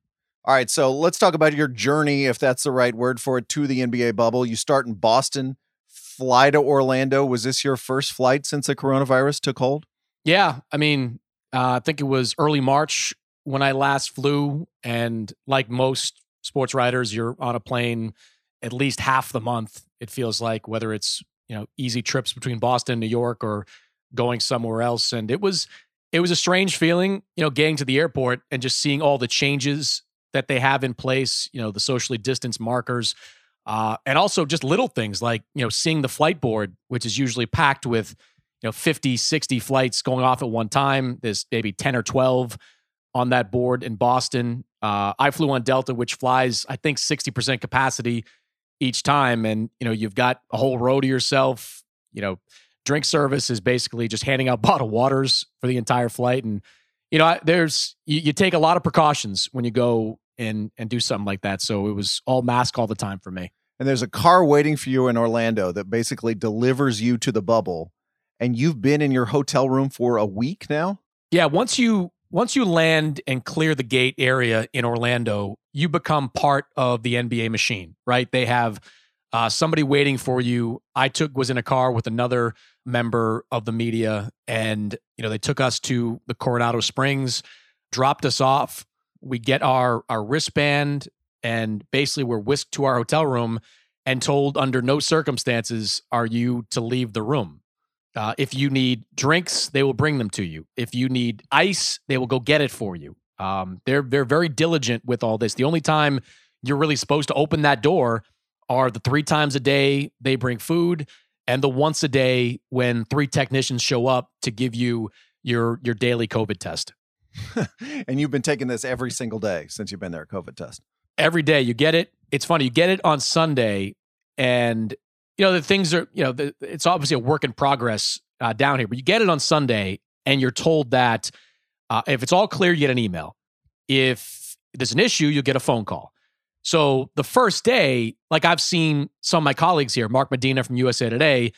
all right so let's talk about your journey if that's the right word for it to the NBA bubble. You start in Boston fly to Orlando. Was this your first flight since the coronavirus took hold? Yeah I mean uh, I think it was early March when I last flew, and like most sports writers, you're on a plane at least half the month. It feels like whether it's you know easy trips between Boston, New York, or going somewhere else, and it was it was a strange feeling, you know, getting to the airport and just seeing all the changes that they have in place. You know, the socially distanced markers. Uh, and also just little things like you know seeing the flight board which is usually packed with you know 50 60 flights going off at one time there's maybe 10 or 12 on that board in boston uh, i flew on delta which flies i think 60% capacity each time and you know you've got a whole row to yourself you know drink service is basically just handing out bottled waters for the entire flight and you know there's you, you take a lot of precautions when you go and and do something like that so it was all mask all the time for me and there's a car waiting for you in Orlando that basically delivers you to the bubble and you've been in your hotel room for a week now? Yeah, once you once you land and clear the gate area in Orlando, you become part of the NBA machine, right? They have uh, somebody waiting for you. I took was in a car with another member of the media, and you know they took us to the Coronado Springs, dropped us off. We get our our wristband, and basically we're whisked to our hotel room and told under no circumstances are you to leave the room. Uh, if you need drinks, they will bring them to you. If you need ice, they will go get it for you. Um, they're they're very diligent with all this. The only time you're really supposed to open that door are the three times a day they bring food, and the once a day when three technicians show up to give you your your daily COVID test. and you've been taking this every single day since you've been there, COVID test. Every day you get it. It's funny. You get it on Sunday, and you know the things are you know the, it's obviously a work in progress uh, down here but you get it on sunday and you're told that uh, if it's all clear you get an email if there's an issue you get a phone call so the first day like i've seen some of my colleagues here mark medina from usa today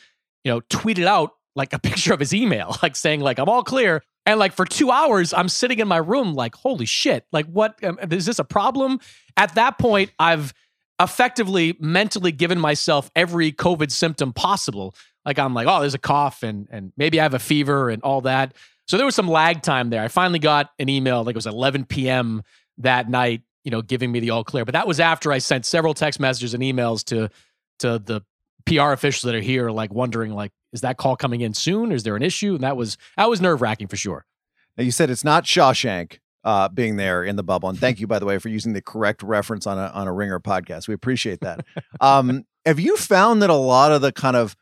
you know tweeted out like a picture of his email like saying like i'm all clear and like for two hours i'm sitting in my room like holy shit like what um, is this a problem at that point i've effectively mentally given myself every COVID symptom possible. Like I'm like, oh, there's a cough and and maybe I have a fever and all that. So there was some lag time there. I finally got an email, like it was 11 p.m. that night, you know, giving me the all clear. But that was after I sent several text messages and emails to to the PR officials that are here, like wondering, like, is that call coming in soon? Is there an issue? And that was that was nerve wracking for sure. Now you said it's not Shawshank uh, being there in the bubble. And thank you, by the way, for using the correct reference on a on a Ringer podcast. We appreciate that. um, have you found that a lot of the kind of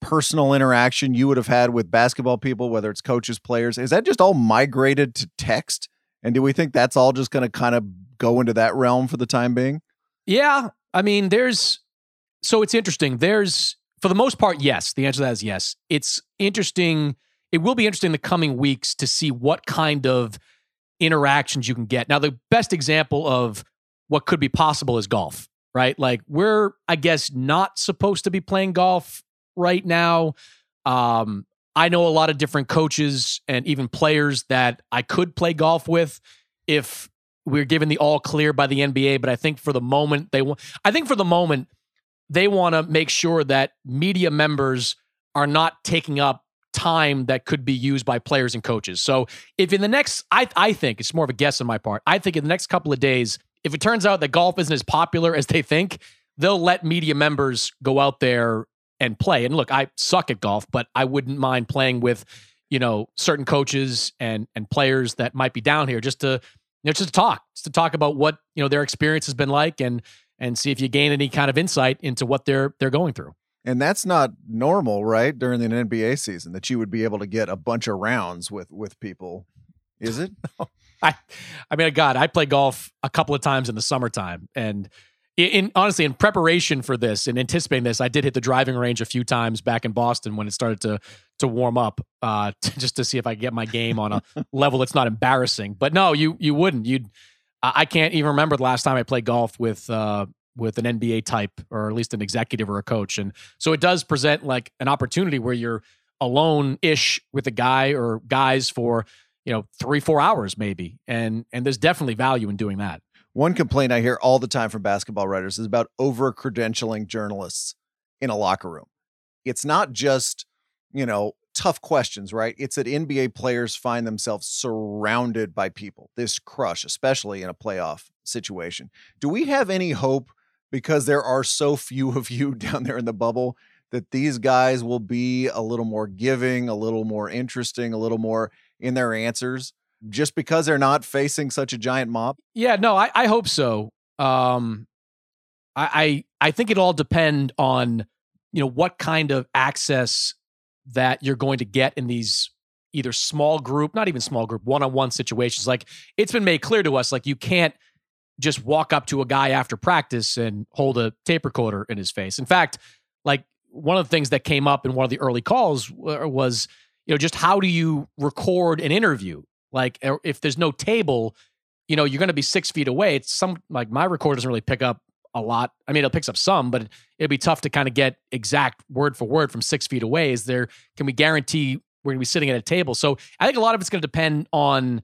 personal interaction you would have had with basketball people, whether it's coaches, players, is that just all migrated to text? And do we think that's all just going to kind of go into that realm for the time being? Yeah, I mean, there's so it's interesting. There's for the most part, yes. The answer to that is yes. It's interesting. It will be interesting in the coming weeks to see what kind of interactions you can get. Now, the best example of what could be possible is golf, right? Like we're, I guess, not supposed to be playing golf right now. Um, I know a lot of different coaches and even players that I could play golf with if we're given the all clear by the NBA. But I think for the moment, they want, I think for the moment, they want to make sure that media members are not taking up time that could be used by players and coaches. So if in the next, I, I think it's more of a guess on my part. I think in the next couple of days, if it turns out that golf isn't as popular as they think, they'll let media members go out there and play. And look, I suck at golf, but I wouldn't mind playing with, you know, certain coaches and and players that might be down here just to, you know, just to talk, just to talk about what you know their experience has been like and and see if you gain any kind of insight into what they're they're going through. And that's not normal, right? During an NBA season, that you would be able to get a bunch of rounds with with people. Is it? I, I mean, God, I play golf a couple of times in the summertime, and in, honestly, in preparation for this and anticipating this, I did hit the driving range a few times back in Boston when it started to to warm up, uh, to, just to see if I could get my game on a level that's not embarrassing. But no, you you wouldn't. You'd I can't even remember the last time I played golf with uh, with an NBA type or at least an executive or a coach. And so it does present like an opportunity where you're alone ish with a guy or guys for, you know, three, four hours maybe. And and there's definitely value in doing that. One complaint I hear all the time from basketball writers is about over credentialing journalists in a locker room. It's not just, you know, tough questions, right? It's that NBA players find themselves surrounded by people. This crush, especially in a playoff situation. Do we have any hope because there are so few of you down there in the bubble that these guys will be a little more giving, a little more interesting, a little more in their answers just because they're not facing such a giant mob? Yeah, no, I, I hope so. Um, I, I I think it all depend on you know what kind of access that you're going to get in these either small group, not even small group, one-on-one situations. Like it's been made clear to us, like you can't just walk up to a guy after practice and hold a tape recorder in his face. In fact, like one of the things that came up in one of the early calls was, you know, just how do you record an interview? Like er, if there's no table, you know, you're going to be six feet away. It's some like my recorder doesn't really pick up a lot. I mean, it picks up some, but it'd be tough to kind of get exact word for word from six feet away. Is there? Can we guarantee we're going to be sitting at a table? So I think a lot of it's going to depend on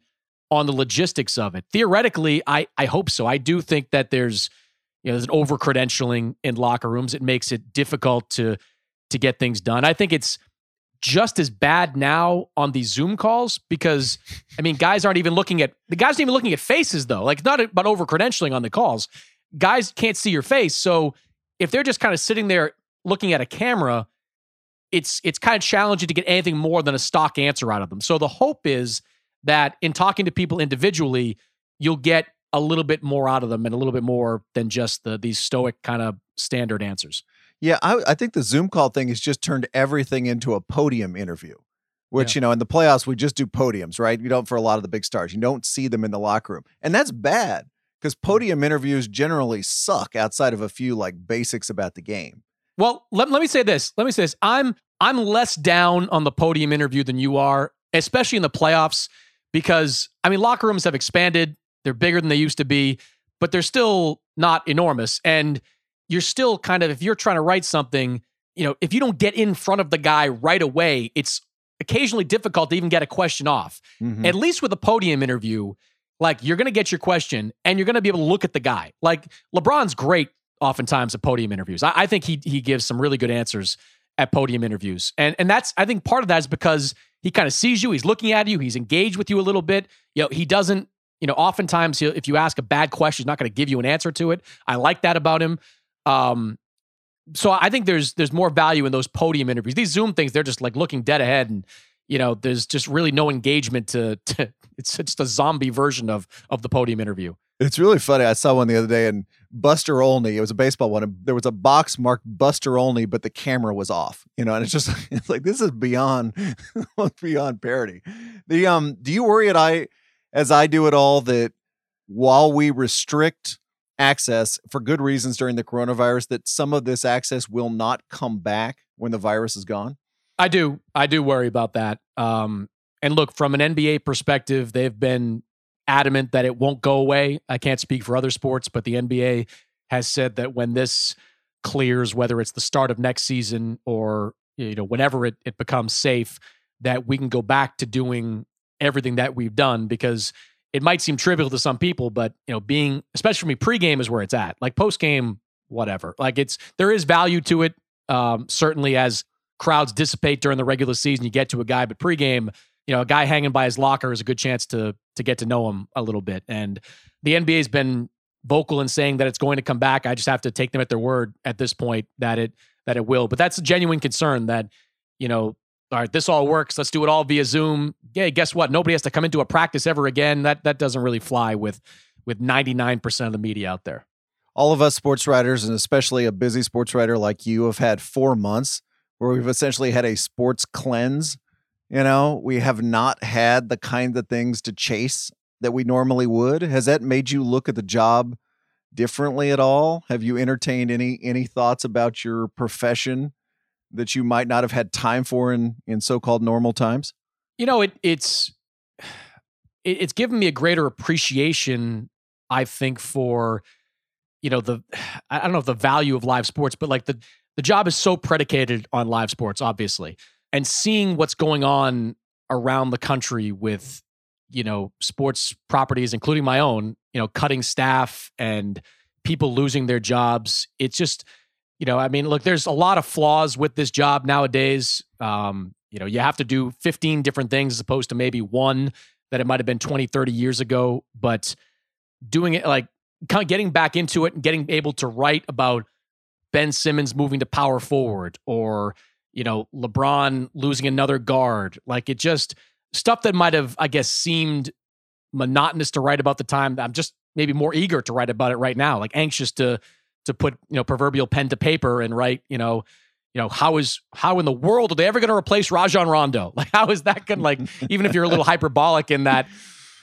on the logistics of it. Theoretically, I I hope so. I do think that there's you know there's an over credentialing in locker rooms. It makes it difficult to to get things done. I think it's just as bad now on these Zoom calls because I mean guys aren't even looking at the guys aren't even looking at faces though. Like not about over credentialing on the calls guys can't see your face. So if they're just kind of sitting there looking at a camera, it's it's kind of challenging to get anything more than a stock answer out of them. So the hope is that in talking to people individually, you'll get a little bit more out of them and a little bit more than just the these stoic kind of standard answers. Yeah, I, I think the Zoom call thing has just turned everything into a podium interview. Which, yeah. you know, in the playoffs, we just do podiums, right? You don't for a lot of the big stars. You don't see them in the locker room. And that's bad because podium interviews generally suck outside of a few like basics about the game. Well, let, let me say this. Let me say this. I'm I'm less down on the podium interview than you are, especially in the playoffs, because I mean locker rooms have expanded. They're bigger than they used to be, but they're still not enormous. And you're still kind of if you're trying to write something, you know, if you don't get in front of the guy right away, it's occasionally difficult to even get a question off. Mm-hmm. At least with a podium interview, like you're going to get your question and you're going to be able to look at the guy. Like LeBron's great oftentimes at podium interviews. I, I, think he he gives some really good answers at podium interviews. And and that's I think part of that is because he kind of sees you, he's looking at you, he's engaged with you a little bit. You know, he doesn't, you know, oftentimes if you ask a bad question, he's not going to give you an answer to it. I like that about him. Um so I think there's there's more value in those podium interviews. These Zoom things, they're just like looking dead ahead and you know, there's just really no engagement to, to it's just a zombie version of of the podium interview. It's really funny. I saw one the other day and Buster Olney, it was a baseball one, and there was a box marked Buster Olney, but the camera was off. You know, and it's just it's like this is beyond beyond parody. The um do you worry at I as I do at all that while we restrict access for good reasons during the coronavirus, that some of this access will not come back when the virus is gone? I do. I do worry about that. Um, and look, from an NBA perspective, they've been adamant that it won't go away. I can't speak for other sports, but the NBA has said that when this clears, whether it's the start of next season or you know whenever it, it becomes safe, that we can go back to doing everything that we've done because it might seem trivial to some people, but you know, being especially for me, pregame is where it's at. Like postgame, whatever. Like it's there is value to it. Um, certainly as crowds dissipate during the regular season, you get to a guy, but pregame, you know, a guy hanging by his locker is a good chance to to get to know him a little bit. And the NBA's been vocal in saying that it's going to come back. I just have to take them at their word at this point that it that it will. But that's a genuine concern that, you know, all right, this all works. Let's do it all via Zoom. Yeah, guess what? Nobody has to come into a practice ever again. That that doesn't really fly with with 99% of the media out there. All of us sports writers, and especially a busy sports writer like you, have had four months where we've essentially had a sports cleanse. You know, we have not had the kind of things to chase that we normally would. Has that made you look at the job differently at all? Have you entertained any any thoughts about your profession that you might not have had time for in in so-called normal times? You know, it it's it, it's given me a greater appreciation I think for you know the I don't know if the value of live sports, but like the the job is so predicated on live sports, obviously, and seeing what's going on around the country with you know sports properties, including my own, you know, cutting staff and people losing their jobs. It's just you know, I mean, look, there's a lot of flaws with this job nowadays. Um, You know, you have to do 15 different things as opposed to maybe one that it might have been 20, 30 years ago. But doing it like kind of getting back into it and getting able to write about Ben Simmons moving to power forward or, you know, LeBron losing another guard. Like it just stuff that might have, I guess, seemed monotonous to write about the time. I'm just maybe more eager to write about it right now, like anxious to to put, you know, proverbial pen to paper and write, you know, you know, how is how in the world are they ever going to replace Rajon Rondo? Like, how is that going? Like, even if you're a little hyperbolic in that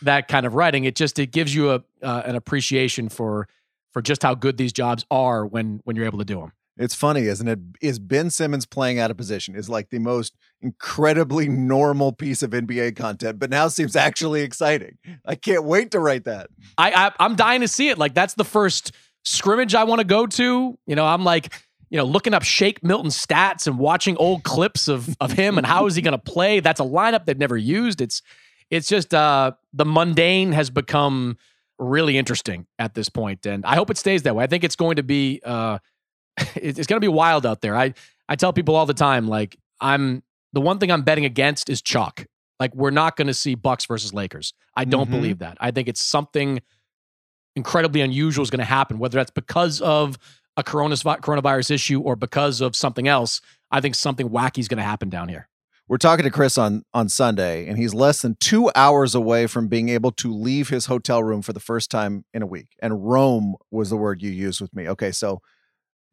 that kind of writing, it just it gives you a uh, an appreciation for for just how good these jobs are when when you're able to do them. It's funny, isn't it? Is Ben Simmons playing out of position is like the most incredibly normal piece of NBA content, but now seems actually exciting. I can't wait to write that. I, I I'm dying to see it. Like that's the first scrimmage I want to go to. You know, I'm like, you know, looking up Shake Milton stats and watching old clips of of him and how is he going to play. That's a lineup they've never used. It's it's just uh the mundane has become really interesting at this point, and I hope it stays that way. I think it's going to be uh it's going to be wild out there. I I tell people all the time, like I'm the one thing I'm betting against is chalk. Like we're not going to see Bucks versus Lakers. I don't Mhm. believe that. I think it's something incredibly unusual is going to happen, whether that's because of a coronavirus coronavirus issue or because of something else. I think something wacky is going to happen down here. We're talking to Chris on on Sunday, and he's less than two hours away from being able to leave his hotel room for the first time in a week. And roam was the word you used with me. Okay, so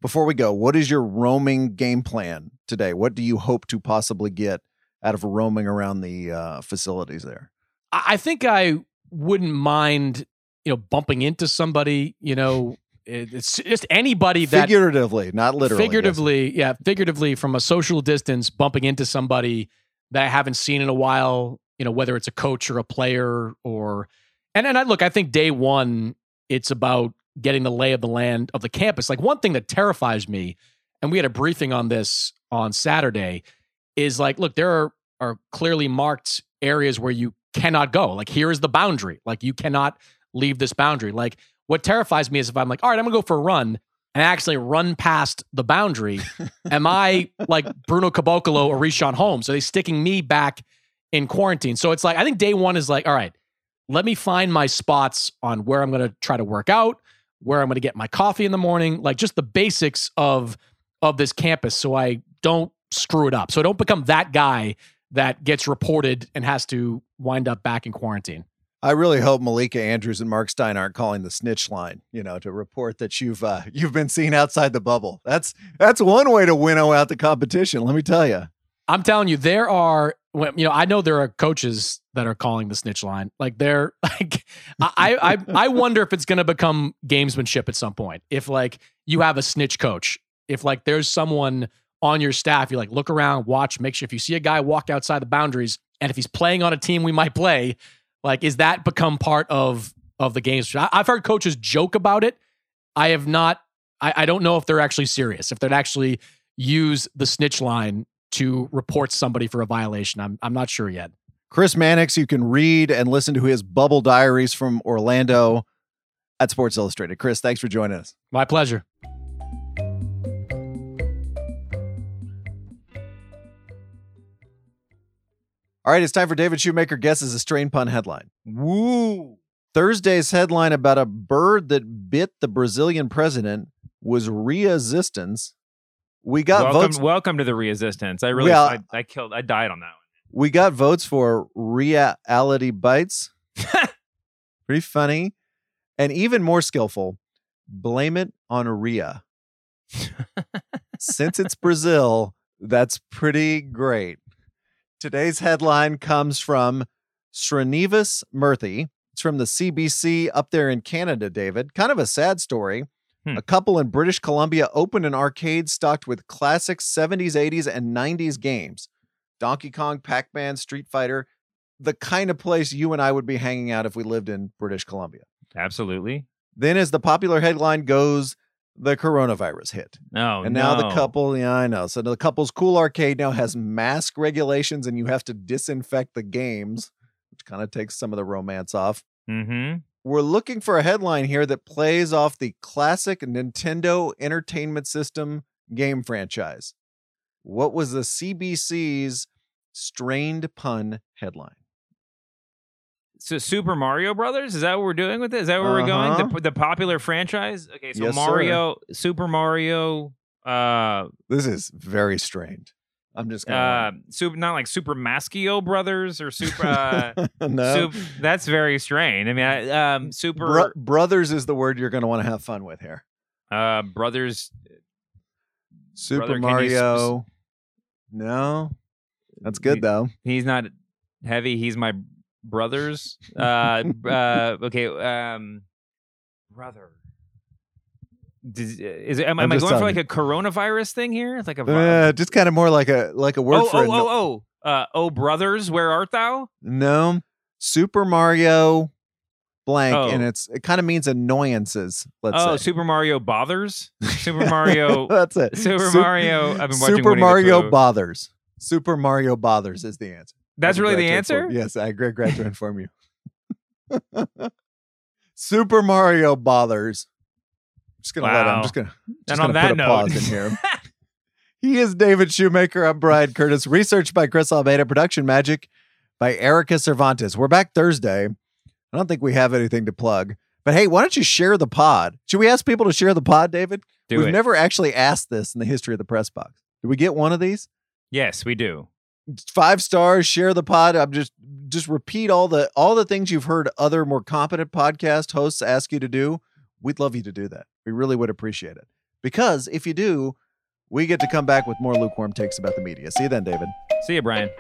before we go, what is your roaming game plan today? What do you hope to possibly get out of roaming around the uh, facilities there? I think I wouldn't mind, you know, bumping into somebody. You know, it's just anybody that Figuratively, not literally. yes. figuratively, yeah, figuratively from a social distance, bumping into somebody that I haven't seen in a while. You know, whether it's a coach or a player, or and and I look, I think day one, it's about getting the lay of the land of the campus. Like one thing that terrifies me, and we had a briefing on this on Saturday, is like, look, there are are clearly marked areas where you cannot go. Like here is the boundary. Like you cannot leave this boundary. Like what terrifies me is if I'm like, all right, I'm gonna go for a run and I actually run past the boundary. Am I like Bruno Caboclo or Richaun Holmes? Are they sticking me back in quarantine? So it's like I think day one is like, all right, let me find my spots on where I'm gonna try to work out, where I'm gonna get my coffee in the morning, like just the basics of of this campus so I don't screw it up. So I don't become that guy that gets reported and has to wind up back in quarantine. I really hope Malika Andrews and Mark Stein aren't calling the snitch line, you know, to report that you've uh, you've been seen outside the bubble. That's that's one way to winnow out the competition. Let me tell you. I'm telling you, there are, you know, I know there are coaches that are calling the snitch line. Like they're like, I, I, I wonder if it's going to become gamesmanship at some point. If like you have a snitch coach, if like there's someone on your staff, you like look around, watch, make sure if you see a guy walk outside the boundaries, and if he's playing on a team we might play, like is that become part of of the games? I, I've heard coaches joke about it. I have not. I, I don't know if they're actually serious. If they'd actually use the snitch line to report somebody for a violation. I'm I'm not sure yet. Chris Mannix, you can read and listen to his bubble diaries from Orlando at Sports Illustrated. Chris, thanks for joining us. My pleasure. All right, it's time for David Shoemaker guesses a strain pun headline. Woo. Thursday's headline about a bird that bit the Brazilian president was resistance. We got welcome, votes. welcome to the resistance. I really, Well- I, I killed, I died on that one. We got votes for reality bites. Pretty funny, and even more skillful. Blame it on Rhea. Since it's Brazil, that's pretty great. Today's headline comes from Srinivas Murthy. It's from the CBC up there in Canada, David. Kind of a sad story. Hmm. A couple in British Columbia opened an arcade stocked with classic 70s, 80s, and 90s games. Donkey Kong, Pac Man, Street Fighter, the kind of place you and I would be hanging out if we lived in British Columbia. Absolutely. Then, as the popular headline goes, the coronavirus hit. No. and now the couple, yeah, I know. So the couple's cool arcade now has mask regulations and you have to disinfect the games, which kind of takes some of the romance off. Mm-hmm. We're looking for a headline here that plays off the classic Nintendo Entertainment System game franchise. What was the CBC's strained pun headline. So Super Mario Brothers is that what we're doing with it? Is that where we're Uh-huh. going? The, the popular franchise. Okay, so Yes, sir. Mario, Super Mario, uh, This is very strained. I'm just gonna uh, super not like Super Maschio Brothers or Super. Uh, no. That's very strange. I mean, I, um, Super Bro- brothers is the word you're going to want to have fun with here. uh, Brothers. Super Brother, can you Mario. No, that's good though. He's not heavy. He's my brother's. Uh, uh, okay. Um, brother. Does, is it, am, I'm I going for like a coronavirus thing here? It's like a. Uh, just kind of more like a like a word oh, for oh, no- oh, oh, uh, oh, brothers, where art thou? no Super Mario blank, Oh. and it's it kind of means annoyances. Let's oh, say. Super Mario bothers. Super Mario. That's it. Super Sup- Mario. I've been watching Super Winnie Mario bothers. Super Mario bothers is the answer. That's really the answer. inform- Yes, I glad to inform you. Super Mario bothers. I'm just gonna let him. I'm just gonna just And gonna that put a note, pause in here. He is David Shoemaker. I'm Bryan Curtis. Research by Chris Almeida. Production magic by Erica Cervantes. We're back Thursday. I don't think we have anything to plug. But hey, why don't you share the pod? Should we ask people to share the pod, David? do We've it. never actually asked this in the history of the press box. Do we get one of these? yes, we do. Five stars, share the pod. I'm just just repeat all the all the things you've heard other more competent podcast hosts ask you to do. We'd love you to do that. We really would appreciate it. Because if you do, we get to come back with more lukewarm takes about the media. See you then, David. See you, Bryan.